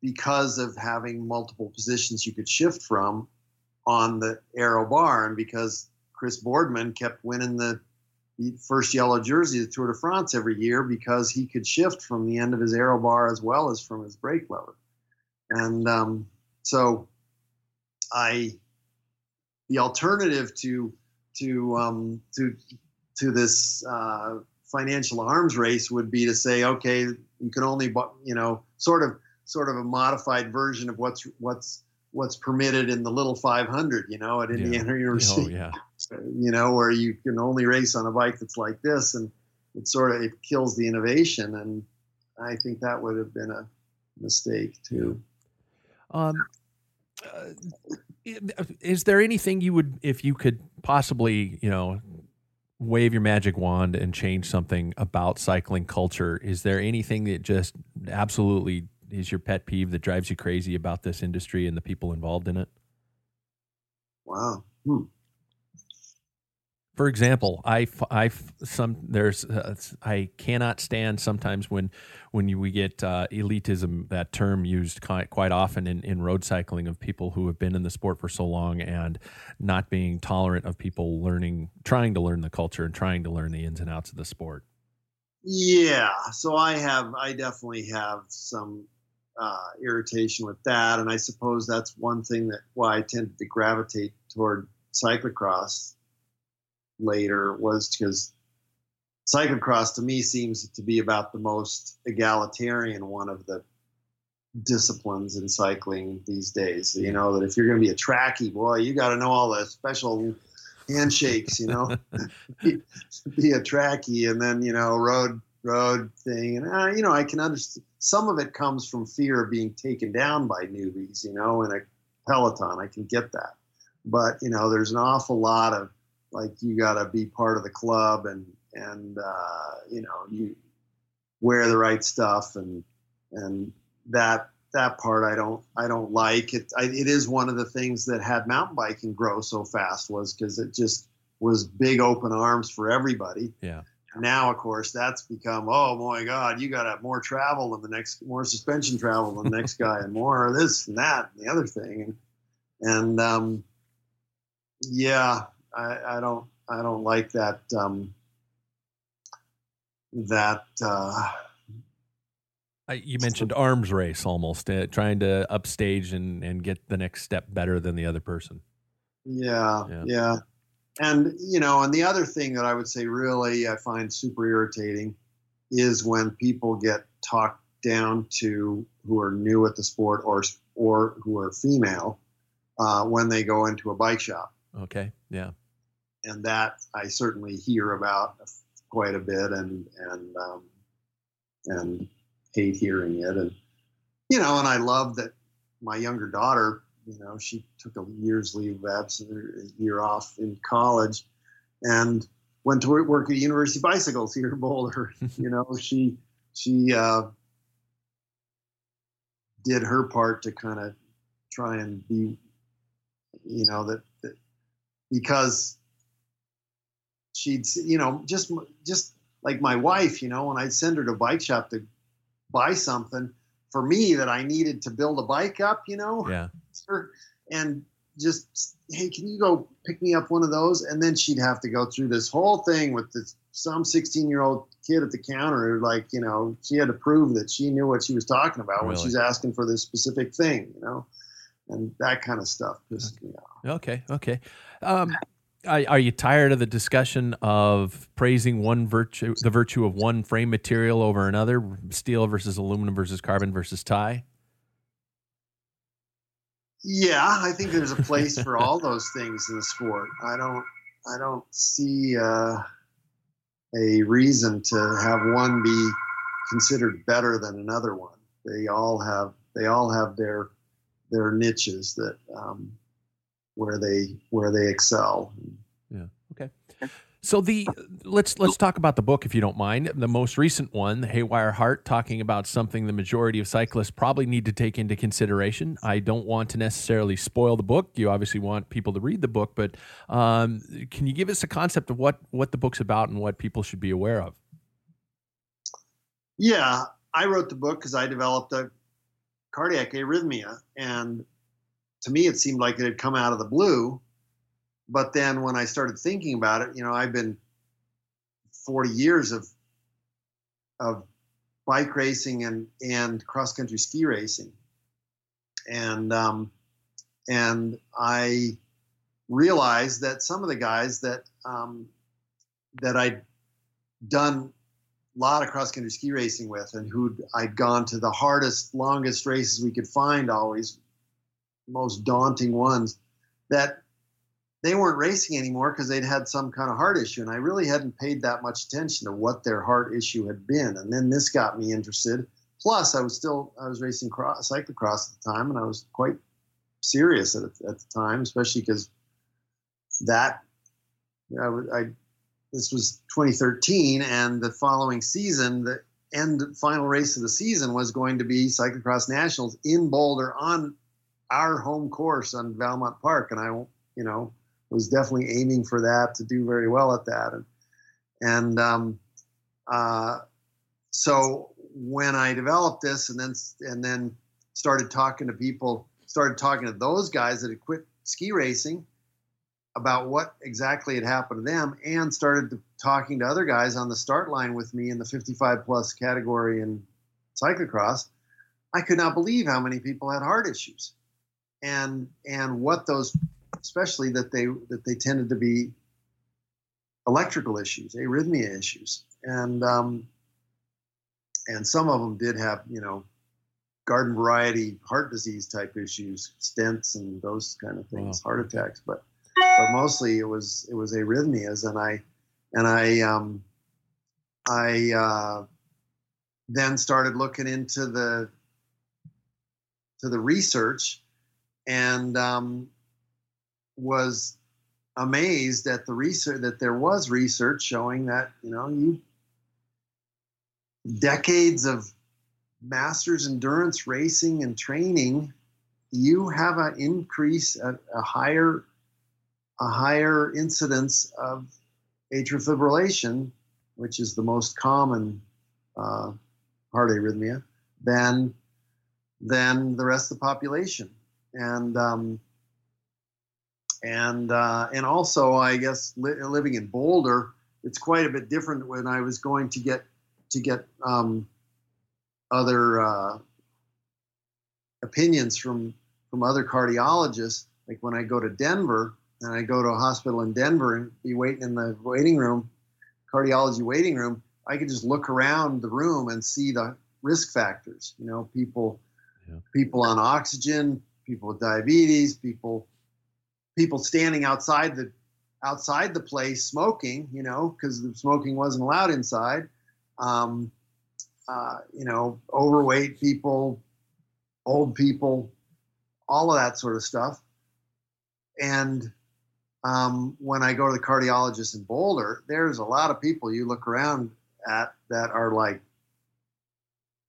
because of having multiple positions you could shift from on the aero bar, and because Chris Boardman kept winning the first yellow jersey of the Tour de France every year because he could shift from the end of his aero bar as well as from his brake lever, and um, so I the alternative to to um, to to this uh, financial arms race would be to say, okay, you can only, you know, sort of sort of a modified version of what's what's what's permitted in the little 500, you know, at Indiana Oh, University, yeah. You know, where you can only race on a bike that's like this, and it sort of it kills the innovation, and I think that would have been a mistake too. Um, uh, is there anything you would, if you could possibly, you know, wave your magic wand and change something about cycling culture? Is there anything that just absolutely is your pet peeve that drives you crazy about this industry and the people involved in it? Wow. Hmm. For example, I, I some there's uh, I cannot stand sometimes when when you, we get uh, elitism that term used quite, often in, in road cycling of people who have been in the sport for so long and not being tolerant of people learning trying to learn the culture and trying to learn the ins and outs of the sport. Yeah, so I have, I definitely have some uh, irritation with that, and I suppose that's one thing that why I tended to gravitate toward cyclocross later was because cyclocross to me seems to be about the most egalitarian one of the disciplines in cycling these days. You know that if you're going to be a tracky boy, you got to know all the special handshakes. You know, *laughs* be, be a tracky and then you know road road thing, and uh, you know I can understand. Some of it comes from fear of being taken down by newbies. You know, in a peloton, I can get that, but you know, there's an awful lot of like you got to be part of the club and and uh, you know you wear the right stuff and and that that part I don't I don't like it. I, it is one of the things that had mountain biking grow so fast was because it just was big open arms for everybody. Yeah. Now, of course, that's become oh my God, you got to have more travel than the next, more suspension travel than the next *laughs* guy, and more this and that and the other thing, and and um, yeah, I, I don't I don't like that um, that uh, I, you mentioned arms race almost, uh, trying to upstage and, and get the next step better than the other person. yeah, Yeah. yeah and you know and the other thing that I would say really I find super irritating is when people get talked down to who are new at the sport or or who are female uh, when they go into a bike shop Okay. Yeah. and that I certainly hear about quite a bit, and and um, and hate hearing it. And you know, and I love that my younger daughter, you know, she took a year's leave of absence, a year off in college, and went to work at University Bicycles here in Boulder. *laughs* you know, she she uh, did her part to kind of try and be, you know, that, that because she'd, you know, just just like my wife, you know, when I'd send her to bike shop to buy something for me that I needed to build a bike up, you know, yeah, and just hey, can you go pick me up one of those? And then she'd have to go through this whole thing with this some 16 year old kid at the counter like you know she had to prove that she knew what she was talking about really? when she's asking for this specific thing you know and that kind of stuff pissed me off. Okay okay. Um, are you tired of the discussion of praising one virtue the virtue of one frame material over another steel versus aluminum versus carbon versus Ti? Yeah i think there's a place for *laughs* all those things in the sport. I don't i don't see uh a reason to have one be considered better than another one. They all have they all have their their niches that um, where they where they excel. Yeah. Okay. So the let's let's talk about the book if you don't mind. The most recent one, the Haywire Heart, talking about something the majority of cyclists probably need to take into consideration. I don't want to necessarily spoil the book. You obviously want people to read the book, but um, can you give us a concept of what what the book's about and what people should be aware of? Yeah, I wrote the book because I developed a cardiac arrhythmia, and to me, it seemed like it had come out of the blue. But then when I started thinking about it, you know, I've been 40 years of of bike racing and and cross country ski racing, and um, and I realized that some of the guys that um, that I'd done lot of cross country ski racing with, and who I'd gone to the hardest, longest races we could find, always most daunting ones, that they weren't racing anymore because they'd had some kind of heart issue. And I really hadn't paid that much attention to what their heart issue had been. And then this got me interested. Plus, I was still I was racing cross, cyclocross at the time, and I was quite serious at, at the time, especially because that I, I this was 2013, and the following season, the end final race of the season was going to be cyclocross nationals in Boulder on our home course on Valmont Park, and I, you know, was definitely aiming for that to do very well at that. And, and um, uh, so when I developed this and then and then started talking to people, started talking to those guys that had quit ski racing about what exactly had happened to them, and started to, talking to other guys on the start line with me in the 55 plus category in cyclocross. I could not believe how many people had heart issues, and and what those especially that they that they tended to be electrical issues, arrhythmia issues, and um, and some of them did have you know garden variety heart disease type issues, stents and those kind of things, wow. heart attacks, but but mostly it was it was arrhythmias, and I and I um, I uh, then started looking into the to the research and um, was amazed at the research that there was research showing that you know you decades of masters endurance racing and training you have an increase a, a higher a higher incidence of atrial fibrillation which is the most common uh, heart arrhythmia than than the rest of the population and um, and uh, and also I guess li- living in Boulder, it's quite a bit different when I was going to get to get um, other uh, opinions from from other cardiologists. Like when I go to Denver and I go to a hospital in Denver and be waiting in the waiting room, cardiology waiting room, I could just look around the room and see the risk factors. You know, people yeah. people on oxygen, people with diabetes, people people standing outside the outside the place smoking, you know, because the smoking wasn't allowed inside. Um, uh, you know, overweight people, old people, all of that sort of stuff. And um, when I go to the cardiologist in Boulder, there's a lot of people you look around at that are like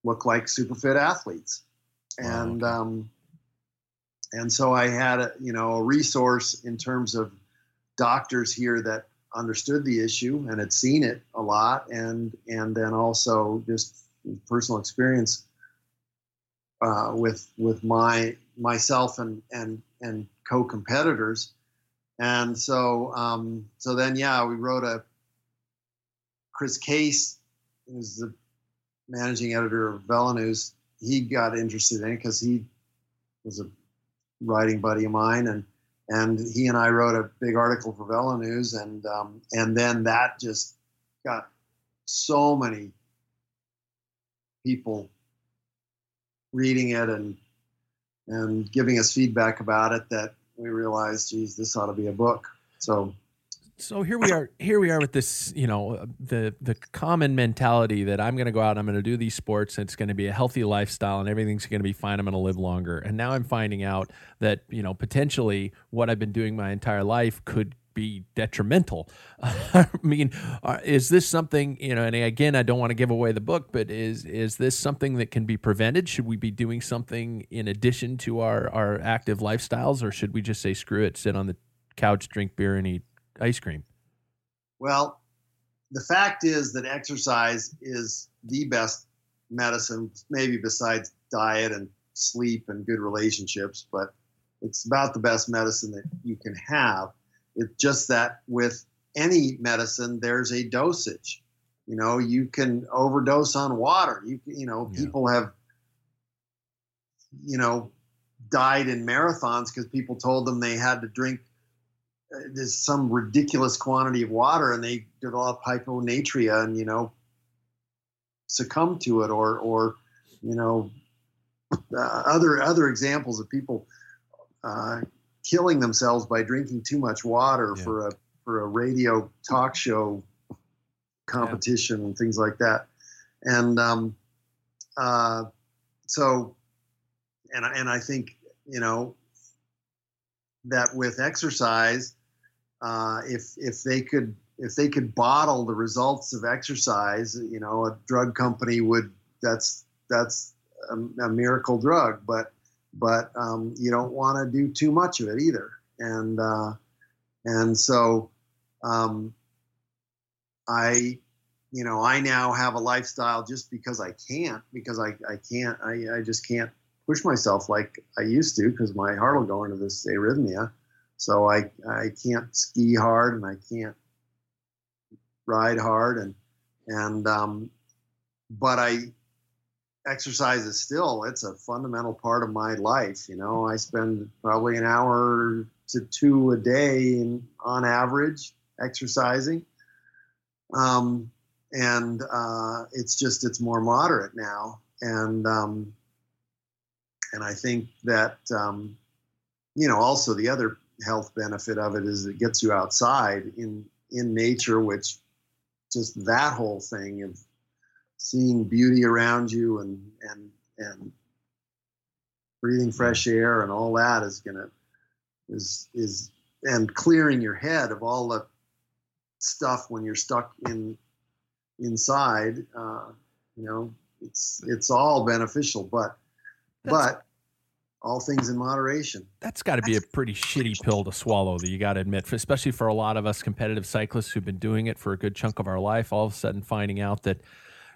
look like super fit athletes, and um, and so I had a you know a resource in terms of doctors here that understood the issue and had seen it a lot, and and then also just personal experience uh, with with my myself and and and co-competitors and so, um, so then, yeah, we wrote a Chris Case, who's the managing editor of VeloNews. He got interested in it because he was a writing buddy of mine, and and he and I wrote a big article for VeloNews, and um, and then that just got so many people reading it and and giving us feedback about it that we realized, geez, this ought to be a book. So so here we are here we are with this you know uh, the the common mentality that i'm going to go out i'm going to do these sports and it's going to be a healthy lifestyle and everything's going to be fine i'm going to live longer and now i'm finding out that you know potentially what i've been doing my entire life could be detrimental. *laughs* I mean, uh, is this something you know? And again, I don't want to give away the book, but is is this something that can be prevented? Should we be doing something in addition to our our active lifestyles, or should we just say screw it, sit on the couch, drink beer, and eat ice cream? Well, the fact is that exercise is the best medicine, maybe besides diet and sleep and good relationships, but it's about the best medicine that you can have. It's just that with any medicine, there's a dosage. You know, you can overdose on water. You you know, yeah. people have you know died in marathons because people told them they had to drink uh, this some ridiculous quantity of water and they develop hyponatria and you know succumb to it or or you know uh, other other examples of people uh, killing themselves by drinking too much water yeah. for a for a radio talk show competition yeah. and things like that. And um, uh, so, and and I think you know that with exercise, uh, if if they could if they could bottle the results of exercise, you know, a drug company would that's that's a, a miracle drug, but but um, you don't want to do too much of it either. And uh, and so um, I, you know, I now have a lifestyle just because I can't, because I, I can't, I, I just can't push myself like I used to because my heart will go into this arrhythmia. So I, I can't ski hard and I can't ride hard and, and, um, but I, exercise is still it's a fundamental part of my life you know? I spend probably an hour to two a day in, on average exercising. Um, and uh, it's just it's more moderate now. And um, and i think that um, you know also the other health benefit of it is it gets you outside in in nature which just that whole thing of seeing beauty around you and and and breathing fresh air and all that is gonna is is and clearing your head of all the stuff when you're stuck in inside uh, you know it's it's all beneficial but That's, but all things in moderation. That's got to be a pretty shitty pill to swallow that you got to admit especially for a lot of us competitive cyclists who've been doing it for a good chunk of our life all of a sudden finding out that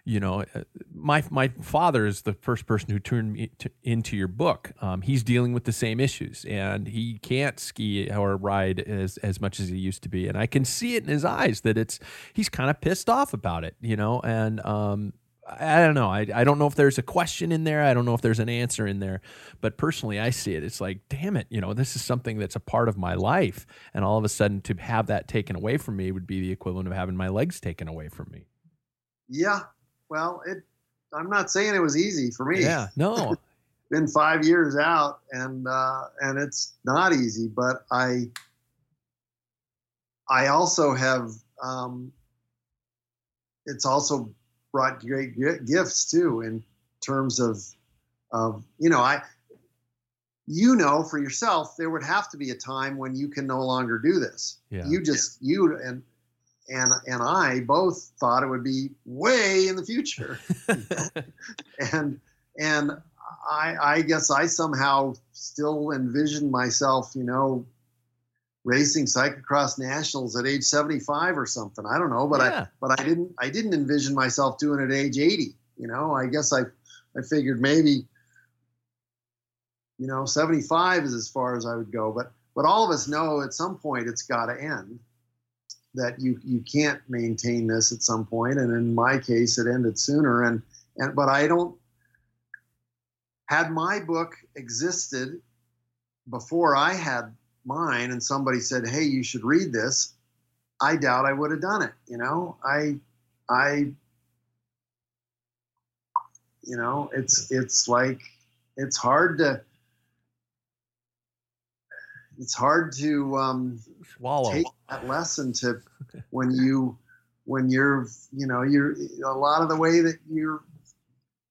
you know, uh, my my father is the first person who turned me to, into your book. Um, he's dealing with the same issues, and he can't ski or ride as as much as he used to be. And I can see it in his eyes that it's he's kind of pissed off about it, you know. And um, I don't know. I, I don't know if there's a question in there. I don't know if there's an answer in there. But personally, I see it. It's like, damn it, you know, this is something that's a part of my life. And all of a sudden, to have that taken away from me would be the equivalent of having my legs taken away from me. Yeah, well, it. I'm not saying it was easy for me. Yeah, no. *laughs* Been five years out, and uh, and it's not easy. But I, I also have. Um, it's also brought great gifts too in terms of of you know I you know for yourself there would have to be a time when you can no longer do this. Yeah. You just you and and and I both thought it would be way in the future. *laughs* and and I I guess I somehow still envisioned myself, you know, racing cyclocross nationals at age 75 or something. I don't know, but Yeah. I but I didn't I didn't envision myself doing it at age 80. You know, I guess I I figured maybe you know 75 is as far as I would go, but but all of us know at some point it's got to end. That you you can't maintain this at some point, and in my case, it ended sooner. And and but I don't. Had my book existed before I had mine, and somebody said, "Hey, you should read this," I doubt I would have done it. You know, I I you know it's it's like it's hard to it's hard to um, Swallow. take that lesson to when you when you're you know you're a lot of the way that you're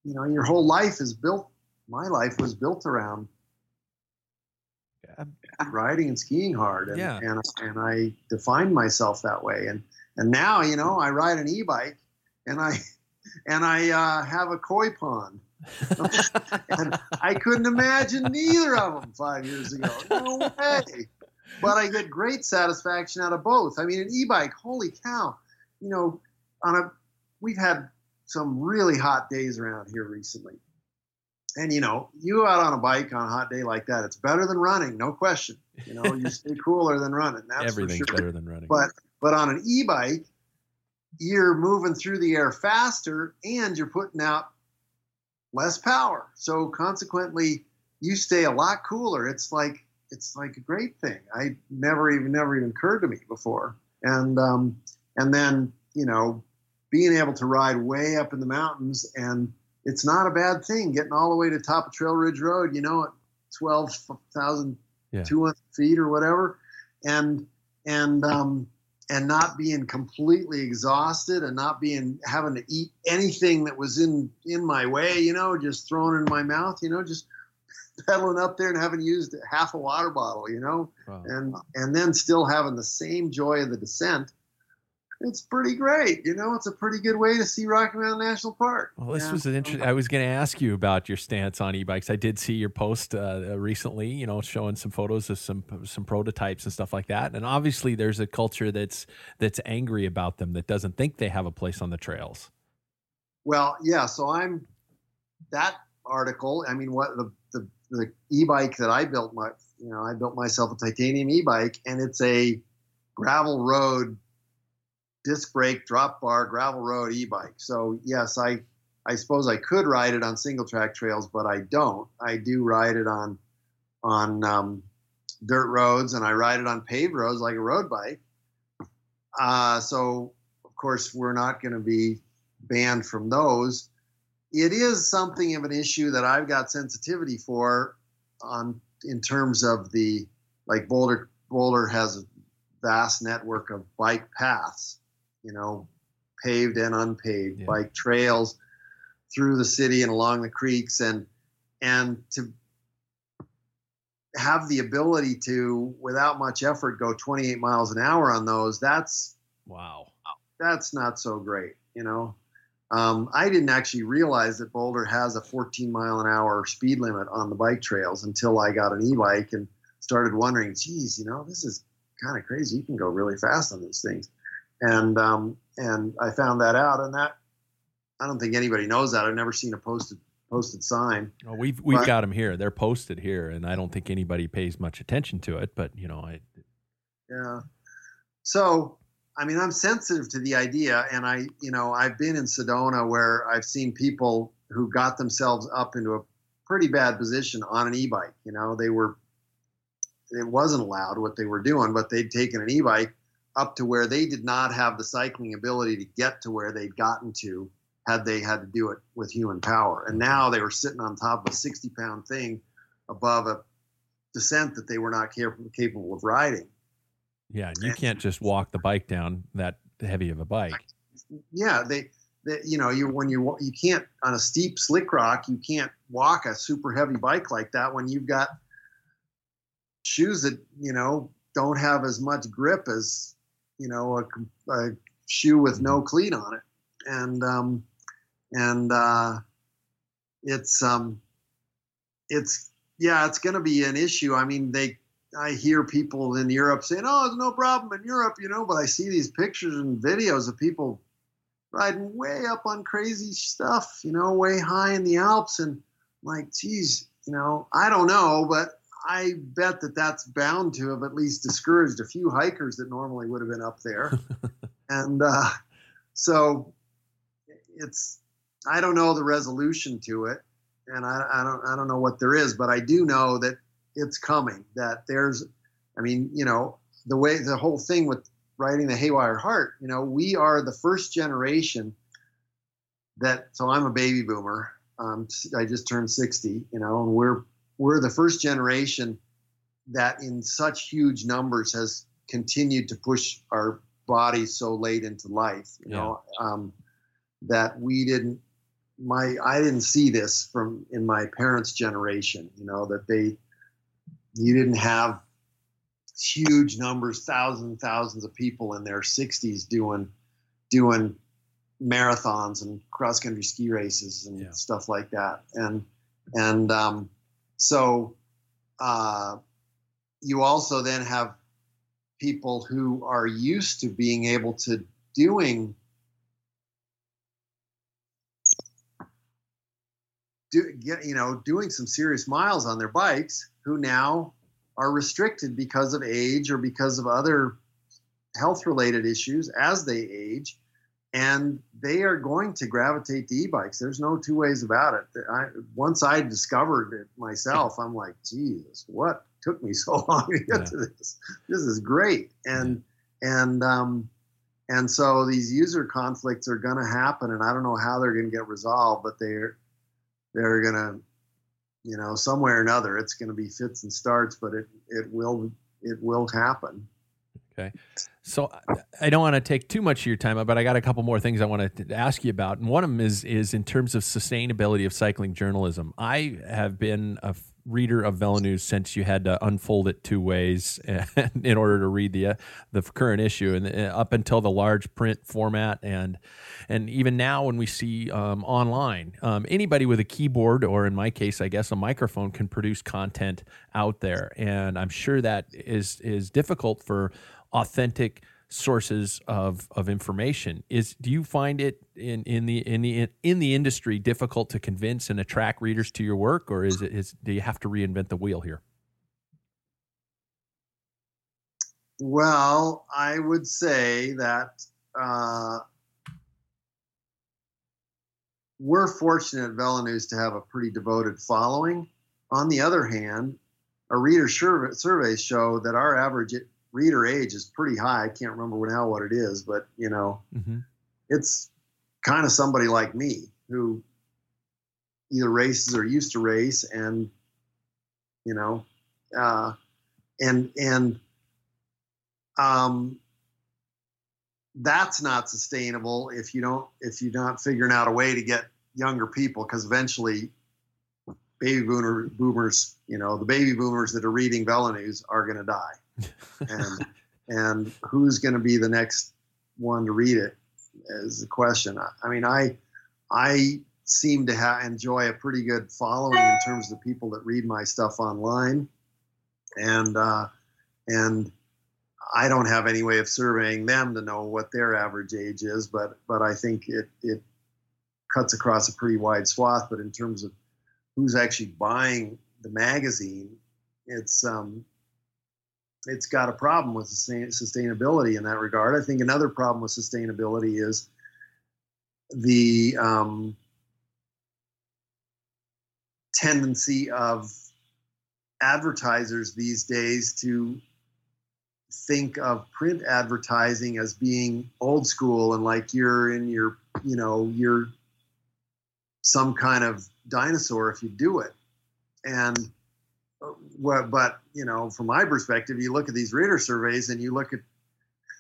you know your whole life is built my life was built around Yeah. riding and skiing hard and Yeah. and, and I defined myself that way and and now you know I ride an e-bike and I and I uh, have a koi pond *laughs* and I couldn't imagine neither of them five years ago. No way. But I get great satisfaction out of both. I mean, an e-bike, holy cow! You know, on a we've had some really hot days around here recently, and you know, you out on a bike on a hot day like that, it's better than running, no question. You know, you stay *laughs* cooler than running. That's Everything's sure. better than running. But but on an e-bike, you're moving through the air faster and you're putting out less power. So consequently, you stay a lot cooler. It's like it's like a great thing. I never even never even occurred to me before. And um, and then you know, being able to ride way up in the mountains and it's not a bad thing getting all the way to top of Trail Ridge Road. You know, at twelve thousand two hundred feet or whatever, and and um, and not being completely exhausted and not being having to eat anything that was in in my way. You know, just throwing it in my mouth. You know, just *laughs* pedaling up there and having used half a water bottle. You know, Wow. and and then still having the same joy of the descent. It's pretty great, you know. It's a pretty good way to see Rocky Mountain National Park. Well, this Yeah. was an interesting. I was going to ask you about your stance on e-bikes. I did see your post uh, uh, recently, you know, showing some photos of some some prototypes and stuff like that. And obviously, there's a culture that's that's angry about them that doesn't think they have a place on the trails. Well, yeah. So I'm that article. I mean, what the the, the e-bike that I built my you know I built myself a titanium e-bike, and it's a gravel road disc brake drop bar gravel road e-bike. So yes, I I suppose I could ride it on single track trails, but I don't. I do ride it on on um, dirt roads, and I ride it on paved roads like a road bike. Uh, so of course we're not going to be banned from those. It is something of an issue that I've got sensitivity for on in terms of the like Boulder Boulder has a vast network of bike paths, you know, paved and unpaved, Yeah. bike trails through the city and along the creeks and and to have the ability to without much effort go 28 miles an hour on those that's Wow. that's not so great, you know. Um, I didn't actually realize that Boulder has a 14 mile an hour speed limit on the bike trails until I got an e-bike and started wondering, geez, you know, this is kind of crazy. You can go really fast on these things, and um, and I found that out, and that I don't think anybody knows that. I've never seen a posted posted sign. Well, we've we've But- got them here. They're posted here, and I don't think anybody pays much attention to it. But you know, I Yeah. So, I mean, I'm sensitive to the idea, and I, you know, I've been in Sedona where I've seen people who got themselves up into a pretty bad position on an e-bike. You know, they were, it wasn't allowed what they were doing, but they'd taken an e-bike up to where they did not have the cycling ability to get to where they'd gotten to had they had to do it with human power. And mm-hmm. now they were sitting on top of a 60 pound thing above a descent that they were not capable, capable of riding. yeah, and you can't just walk the bike down that heavy of a bike. yeah they that you know you when you you can't on a steep slick rock you can't walk a super heavy bike like that when you've got shoes that you know don't have as much grip as you know a, a shoe with no cleat on it and um and uh it's um it's yeah it's going to be an issue i mean they i hear people in europe saying oh it's no problem in europe you know but i see these pictures and videos of people riding way up on crazy stuff, you know, way high in the Alps. And I'm like, geez, you know, I don't know, but I bet that that's bound to have at least discouraged a few hikers that normally would have been up there. *laughs* and uh, so it's, I don't know the resolution to it. And I, I don't, I don't know what there is, but I do know that it's coming. That there's, I mean, you know, the way the whole thing with writing the Haywire Heart, you know, we are the first generation that. So I'm a baby boomer. Um, I just turned 60, you know, and we're we're the first generation that, in such huge numbers, has continued to push our bodies so late into life. You yeah. know, um, that we didn't. My I didn't see this from in my parents' generation. You know that they you didn't have huge numbers, thousands, and thousands of people in their 60s doing doing marathons and cross country ski races and yeah. stuff like that. And and um, so uh, you also then have people who are used to being able to doing do, get, you know doing some serious miles on their bikes who now are restricted because of age or because of other health related issues as they age. And they are going to gravitate to e-bikes. There's no two ways about it. I, once i discovered it myself i'm like jesus what took me so *laughs* long to get yeah. to this? This is great. And and um and so these user conflicts are going to happen and i don't know how they're going to get resolved but they're they're going to you know, somewhere or another, it's going to be fits and starts, but it it will it will happen. Okay. So I don't want to take too much of your time, but I got a couple more things I want to ask you about. And one of them is is in terms of sustainability of cycling journalism. I have been a reader of VeloNews since you had to unfold it two ways *laughs* in order to read the uh, the current issue, and uh, up until the large print format, and and even now when we see um, online, um, anybody with a keyboard or in my case, I guess a microphone can produce content out there, and I'm sure that is is difficult for authentic sources of of information. Is do you find it in in the in the in the industry difficult to convince and attract readers to your work or is it is do you have to reinvent the wheel here? Well i would say that uh, we're fortunate at VeloNews to have a pretty devoted following. On the other hand our reader surveys show that our average reader age is pretty high. I can't remember now what it is, but you know, mm-hmm. it's kind of somebody like me who either races or used to race, and you know, uh, and and um, that's not sustainable if you don't if you're not figuring out a way to get younger people because eventually baby boomer boomers you know the baby boomers that are reading VeloNews are going to die and and who's going to be the next one to read it is the question. I, I mean, I I seem to ha- enjoy a pretty good following in terms of the people that read my stuff online, and uh, and I don't have any way of surveying them to know what their average age is, but but I think it it cuts across a pretty wide swath. But in terms of who's actually buying the magazine, it's um, it's got a problem with sustainability in that regard. I think another problem with sustainability is the um, tendency of advertisers these days to think of print advertising as being old school and like you're in your you know you're some kind of dinosaur if you do it and but you know, from my perspective, you look at these reader surveys and you look at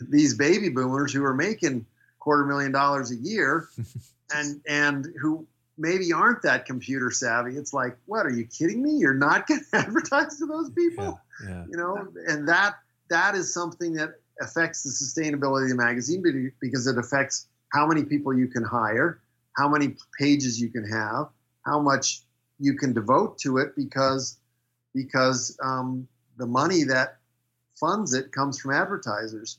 these baby boomers who are making quarter million dollars a year, *laughs* and and who maybe aren't that computer savvy. It's like, what are you kidding me? You're not going *laughs* to advertise to those people, Yeah, yeah. you know? And that that is something that affects the sustainability of the magazine because it affects how many people you can hire, how many pages you can have, how much you can devote to it because because um, the money that funds it comes from advertisers,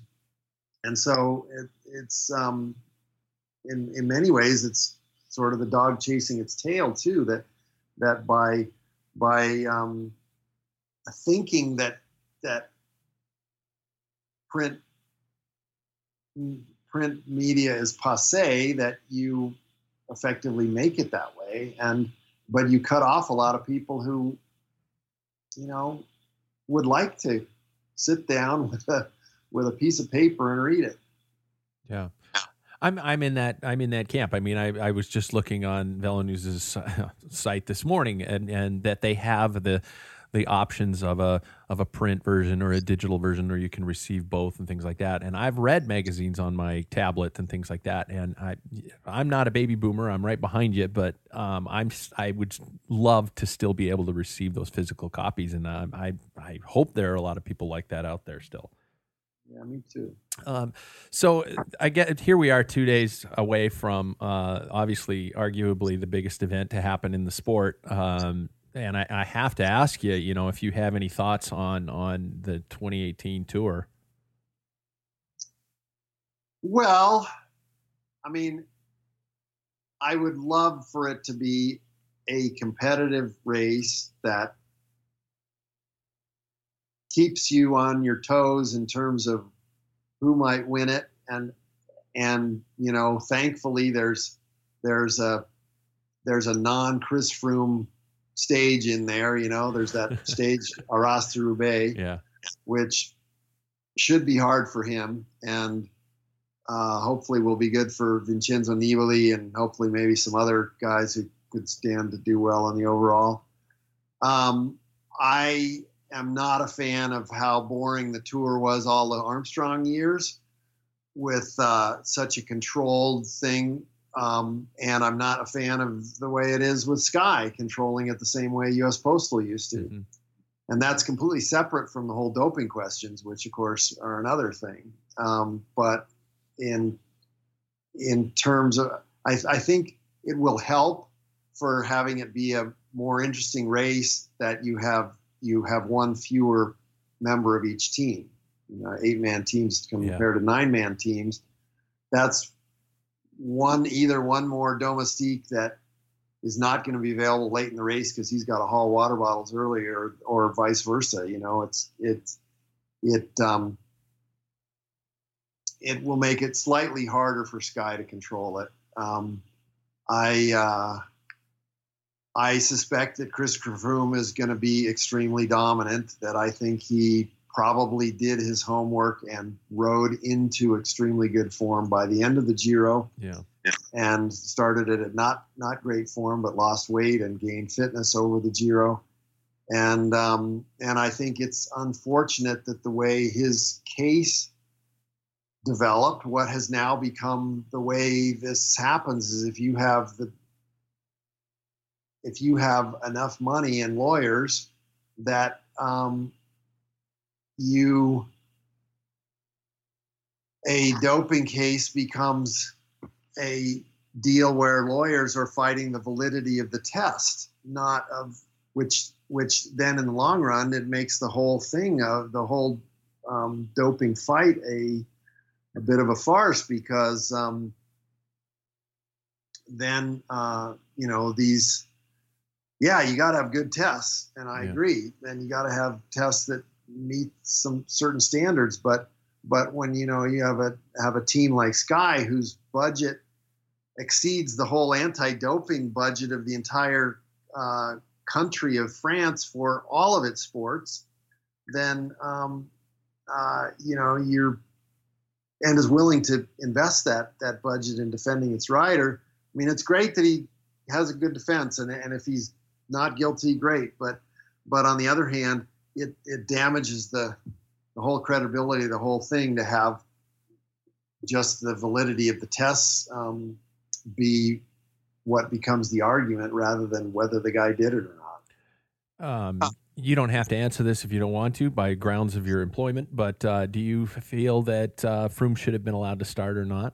and so it, it's um, in in many ways it's sort of the dog chasing its tail too. That that by by um, thinking that that print print media is passe that you effectively make it that way and but you cut off a lot of people who you know would like to sit down *laughs* with a with a piece of paper and read it Yeah. I'm I'm in that I'm in that camp. I mean, I, I was just looking on VeloNews's *laughs* site this morning, and, and that they have the the options of a of a print version or a digital version, or you can receive both and things like that. And I've read magazines on my tablet and things like that. And I I'm not a baby boomer. I'm right behind you, but um, I'm I would love to still be able to receive those physical copies, and um, I I hope there are a lot of people like that out there still. yeah me too Um, so I get here we are two days away from uh, obviously arguably the biggest event to happen in the sport. Um, and I, I have to ask you, you know, if you have any thoughts on on the 2018 tour. well i mean i would love for it to be a competitive race that keeps you on your toes in terms of who might win it and and you know thankfully there's there's a there's a non Chris Froome stage in there you know there's that *laughs* stage Arras Roubaix Yeah, which should be hard for him and uh, hopefully will be good for Vincenzo Nibali and hopefully maybe some other guys who could stand to do well in the overall. Um, I am not a fan of how boring the tour was all the Armstrong years with uh, such a controlled thing. Um, and I'm not a fan of the way it is with Sky controlling it the same way US Postal used to Mhm. and that's completely separate from the whole doping questions, which of course are another thing. Um, but in in terms of, I, I think it will help for having it be a more interesting race that you have you have one fewer member of each team. You know, eight man teams Yeah. compared to nine man teams. That's one either one more domestique that is not going to be available late in the race because he's got to haul water bottles earlier, or vice versa. You know, it's it's it um, it will make it slightly harder for Sky to control it. Um, I uh, I suspect that Christopher Froome is going to be extremely dominant. That I think he probably did his homework and rode into extremely good form by the end of the Giro yeah, and started it at not not great form, but lost weight and gained fitness over the Giro. And um, and I think it's unfortunate that the way his case developed, what has now become the way this happens is if you have the if you have enough money and lawyers that um, you a doping case becomes a deal where lawyers are fighting the validity of the test, not of which which then in the long run it makes the whole thing of the whole um, doping fight a a bit of a farce because um, then uh, you know these yeah you got to have good tests and I Yeah. agree and you got to have tests that meet some certain standards but but when you know you have a have a team like Sky whose budget exceeds the whole anti-doping budget of the entire uh, country of France for all of its sports, then um, uh, you know you're and is willing to invest that that budget in defending its rider. I mean, it's great that he has a good defense, and and if he's not guilty, great. But but on the other hand, it it damages the the whole credibility of the whole thing to have just the validity of the tests um, be what becomes the argument rather than whether the guy did it or not. Um, you don't have to answer this if you don't want to by grounds of your employment, but uh, do you feel that uh, Froome should have been allowed to start or not?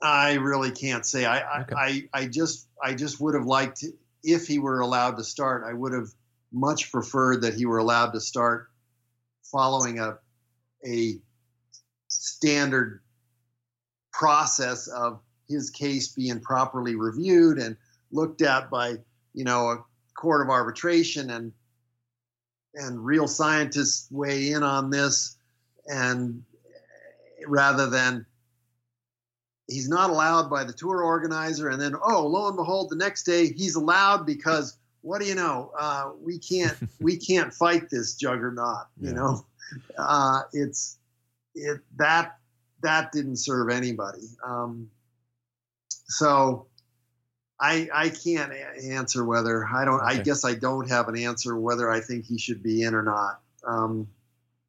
I really can't say. I, Okay. I, I just I just would have liked if he were allowed to start. I would have much preferred that he were allowed to start following a a standard process of his case being properly reviewed and looked at by you know a court of arbitration and and real scientists weigh in on this and rather than he's not allowed by the tour organizer. And then oh lo and behold the next day he's allowed because what do you know? Uh, we can't *laughs* we can't fight this juggernaut you Yeah. know? Uh, it's it that that didn't serve anybody. Um, so I I can't a- answer whether I don't I guess I don't have an answer whether I think he should be in or not. Um,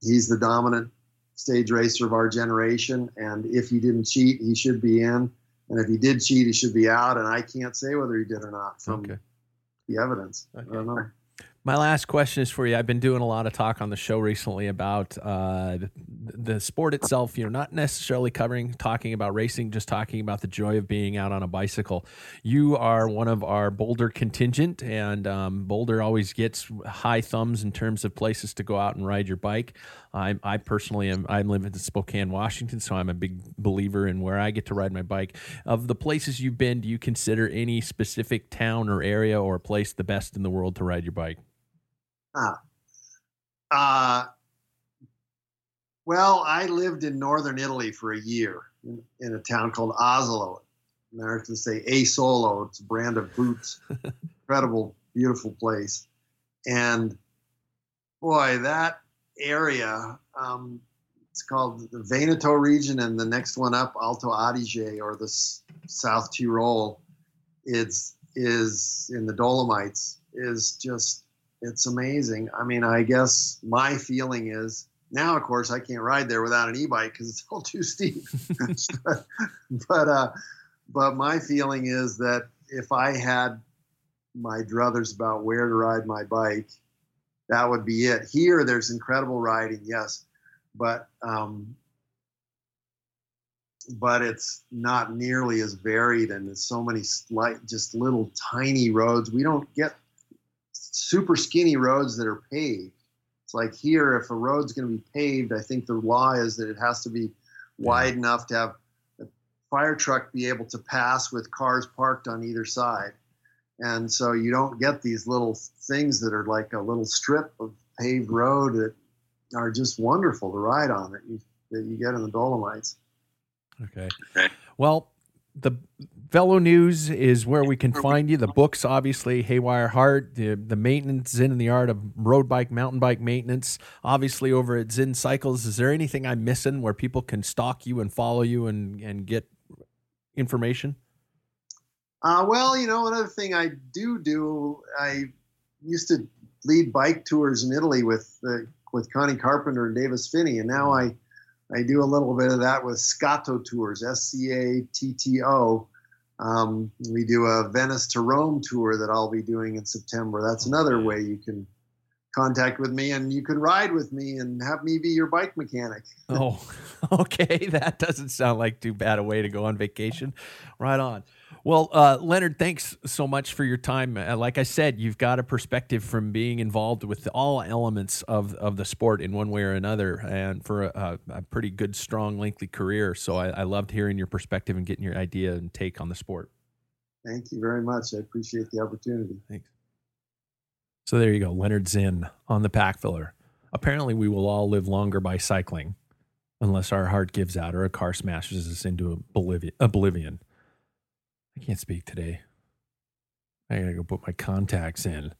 he's the dominant stage racer of our generation. And if he didn't cheat, he should be in. And if he did cheat, he should be out. And I can't say whether he did or not from Okay. the evidence. I don't know. My last question is for you. I've been doing a lot of talk on the show recently about uh, the, the sport itself. You know, not necessarily covering talking about racing, just talking about the joy of being out on a bicycle. You are one of our Boulder contingent, and um, Boulder always gets high thumbs in terms of places to go out and ride your bike. I, I personally am. I live in Spokane, Washington, so I'm a big believer in where I get to ride my bike. Of the places you've been, do you consider any specific town or area or place the best in the world to ride your bike? Uh, well, I lived in northern Italy for a year in, in a town called Asolo. Americans say A Solo. It's a brand of boots. *laughs* Incredible, beautiful place. And boy, that area, um, it's called the Veneto region, and the next one up, Alto Adige or the S- South Tyrol, is is in the Dolomites. Is just it's amazing. I mean, I guess my feeling is now, of course, I can't ride there without an e-bike because it's all too steep. but *laughs* *laughs* but, uh, but my feeling is that if I had my druthers about where to ride my bike, that would be it. Here, there's incredible riding, yes, but um, but it's not nearly as varied, and there's so many slight, just little tiny roads. We don't get super skinny roads that are paved. It's like here, if a road's going to be paved, I think the law is that it has to be wide enough to have a fire truck be able to pass with cars parked on either side. And so you don't get these little things that are like a little strip of paved road that are just wonderful to ride on that you, that you get in the Dolomites. Okay. Well, the VeloNews is where we can find you. The books, obviously, Haywire Heart, the, the maintenance, Zinn and the Art of Road Bike, Mountain Bike Maintenance, obviously over at Zinn Cycles. Is there anything I'm missing where people can stalk you and follow you and, and get information? Uh, well, you know, another thing I do do, I used to lead bike tours in Italy with uh, with Connie Carpenter and Davis Phinney, and now I I do a little bit of that with Scatto Tours, S C A T T O. Um, we do a Venice to Rome tour that I'll be doing in September. That's another way you can contact with me, and you can ride with me and have me be your bike mechanic. Oh, *laughs* okay. That doesn't sound like too bad a way to go on vacation. Right on. Well, uh, Lennard, thanks so much for your time. Uh, like I said, you've got a perspective from being involved with all elements of, of the sport in one way or another, and for a, a pretty good, strong, lengthy career. So I, I loved hearing your perspective and getting your idea and take on the sport. Thank you very much. I appreciate the opportunity. Thanks. So there you go, Lennard Zinn on the pack filler. Apparently, we will all live longer by cycling, unless our heart gives out or a car smashes us into oblivion. oblivion. I can't speak today. I gotta go put my contacts in.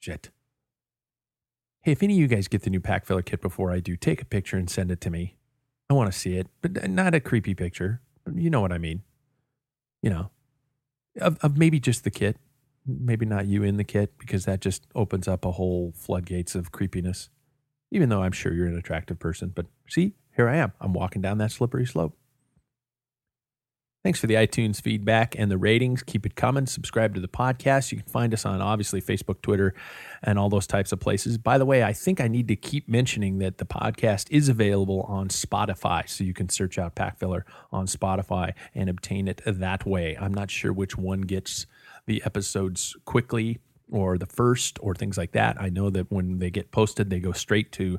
Shit. Hey, if any of you guys get the new pack filler kit before I do, take a picture and send it to me. I want to see it, but not a creepy picture. You know what I mean. You know, of, of maybe just the kit maybe not you in the kit because that just opens up a whole floodgates of creepiness. Even though I'm sure you're an attractive person, but see, here I am. I'm walking down that slippery slope. Thanks for the iTunes feedback and the ratings. Keep it coming. Subscribe to the podcast. You can find us on obviously Facebook, Twitter, and all those types of places. By the way, I think I need to keep mentioning that the podcast is available on Spotify. So you can search out Pack Filler on Spotify and obtain it that way. I'm not sure which one gets the episodes quickly or the first or things like that. I know that when they get posted, they go straight to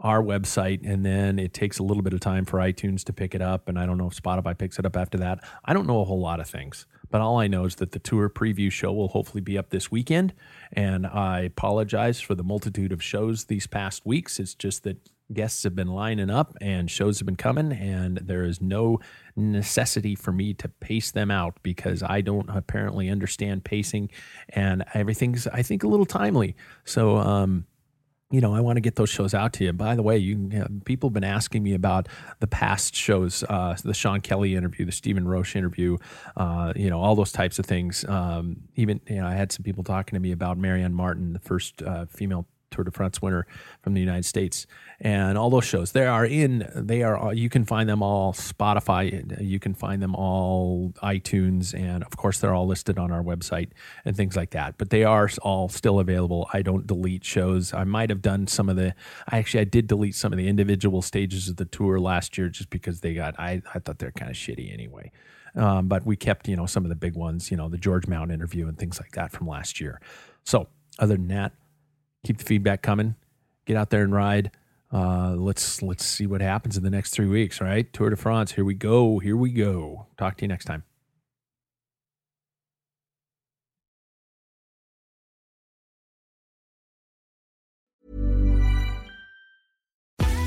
our website and then it takes a little bit of time for iTunes to pick it up and I don't know if Spotify picks it up after that. I don't know a whole lot of things, but all I know is that the tour preview show will hopefully be up this weekend and I apologize for the multitude of shows these past weeks. It's just that guests have been lining up and shows have been coming and there is no necessity for me to pace them out because I don't apparently understand pacing and everything's I think a little timely. So um you know, I want to get those shows out to you. By the way, you, people have been asking me about the past shows, uh, the Sean Kelly interview, the Stephen Roche interview, uh, you know, all those types of things. Um, even, you know, I had some people talking to me about Marianne Martin, the first uh, female Tour de France winner from the United States, and all those shows. They are in. They are. You can find them all Spotify. You can find them all iTunes, and of course, they're all listed on our website and things like that. But they are all still available. I don't delete shows. I might have done some of the. I actually I did delete some of the individual stages of the tour last year just because they got. I I thought they're kind of shitty anyway. Um, but we kept, you know, some of the big ones, you know, the George Mount interview and things like that from last year. So, other than that, keep the feedback coming. Get out there and ride. Uh, let's let's see what happens in the next three weeks. Right, Tour de France. Here we go. Here we go. Talk to you next time.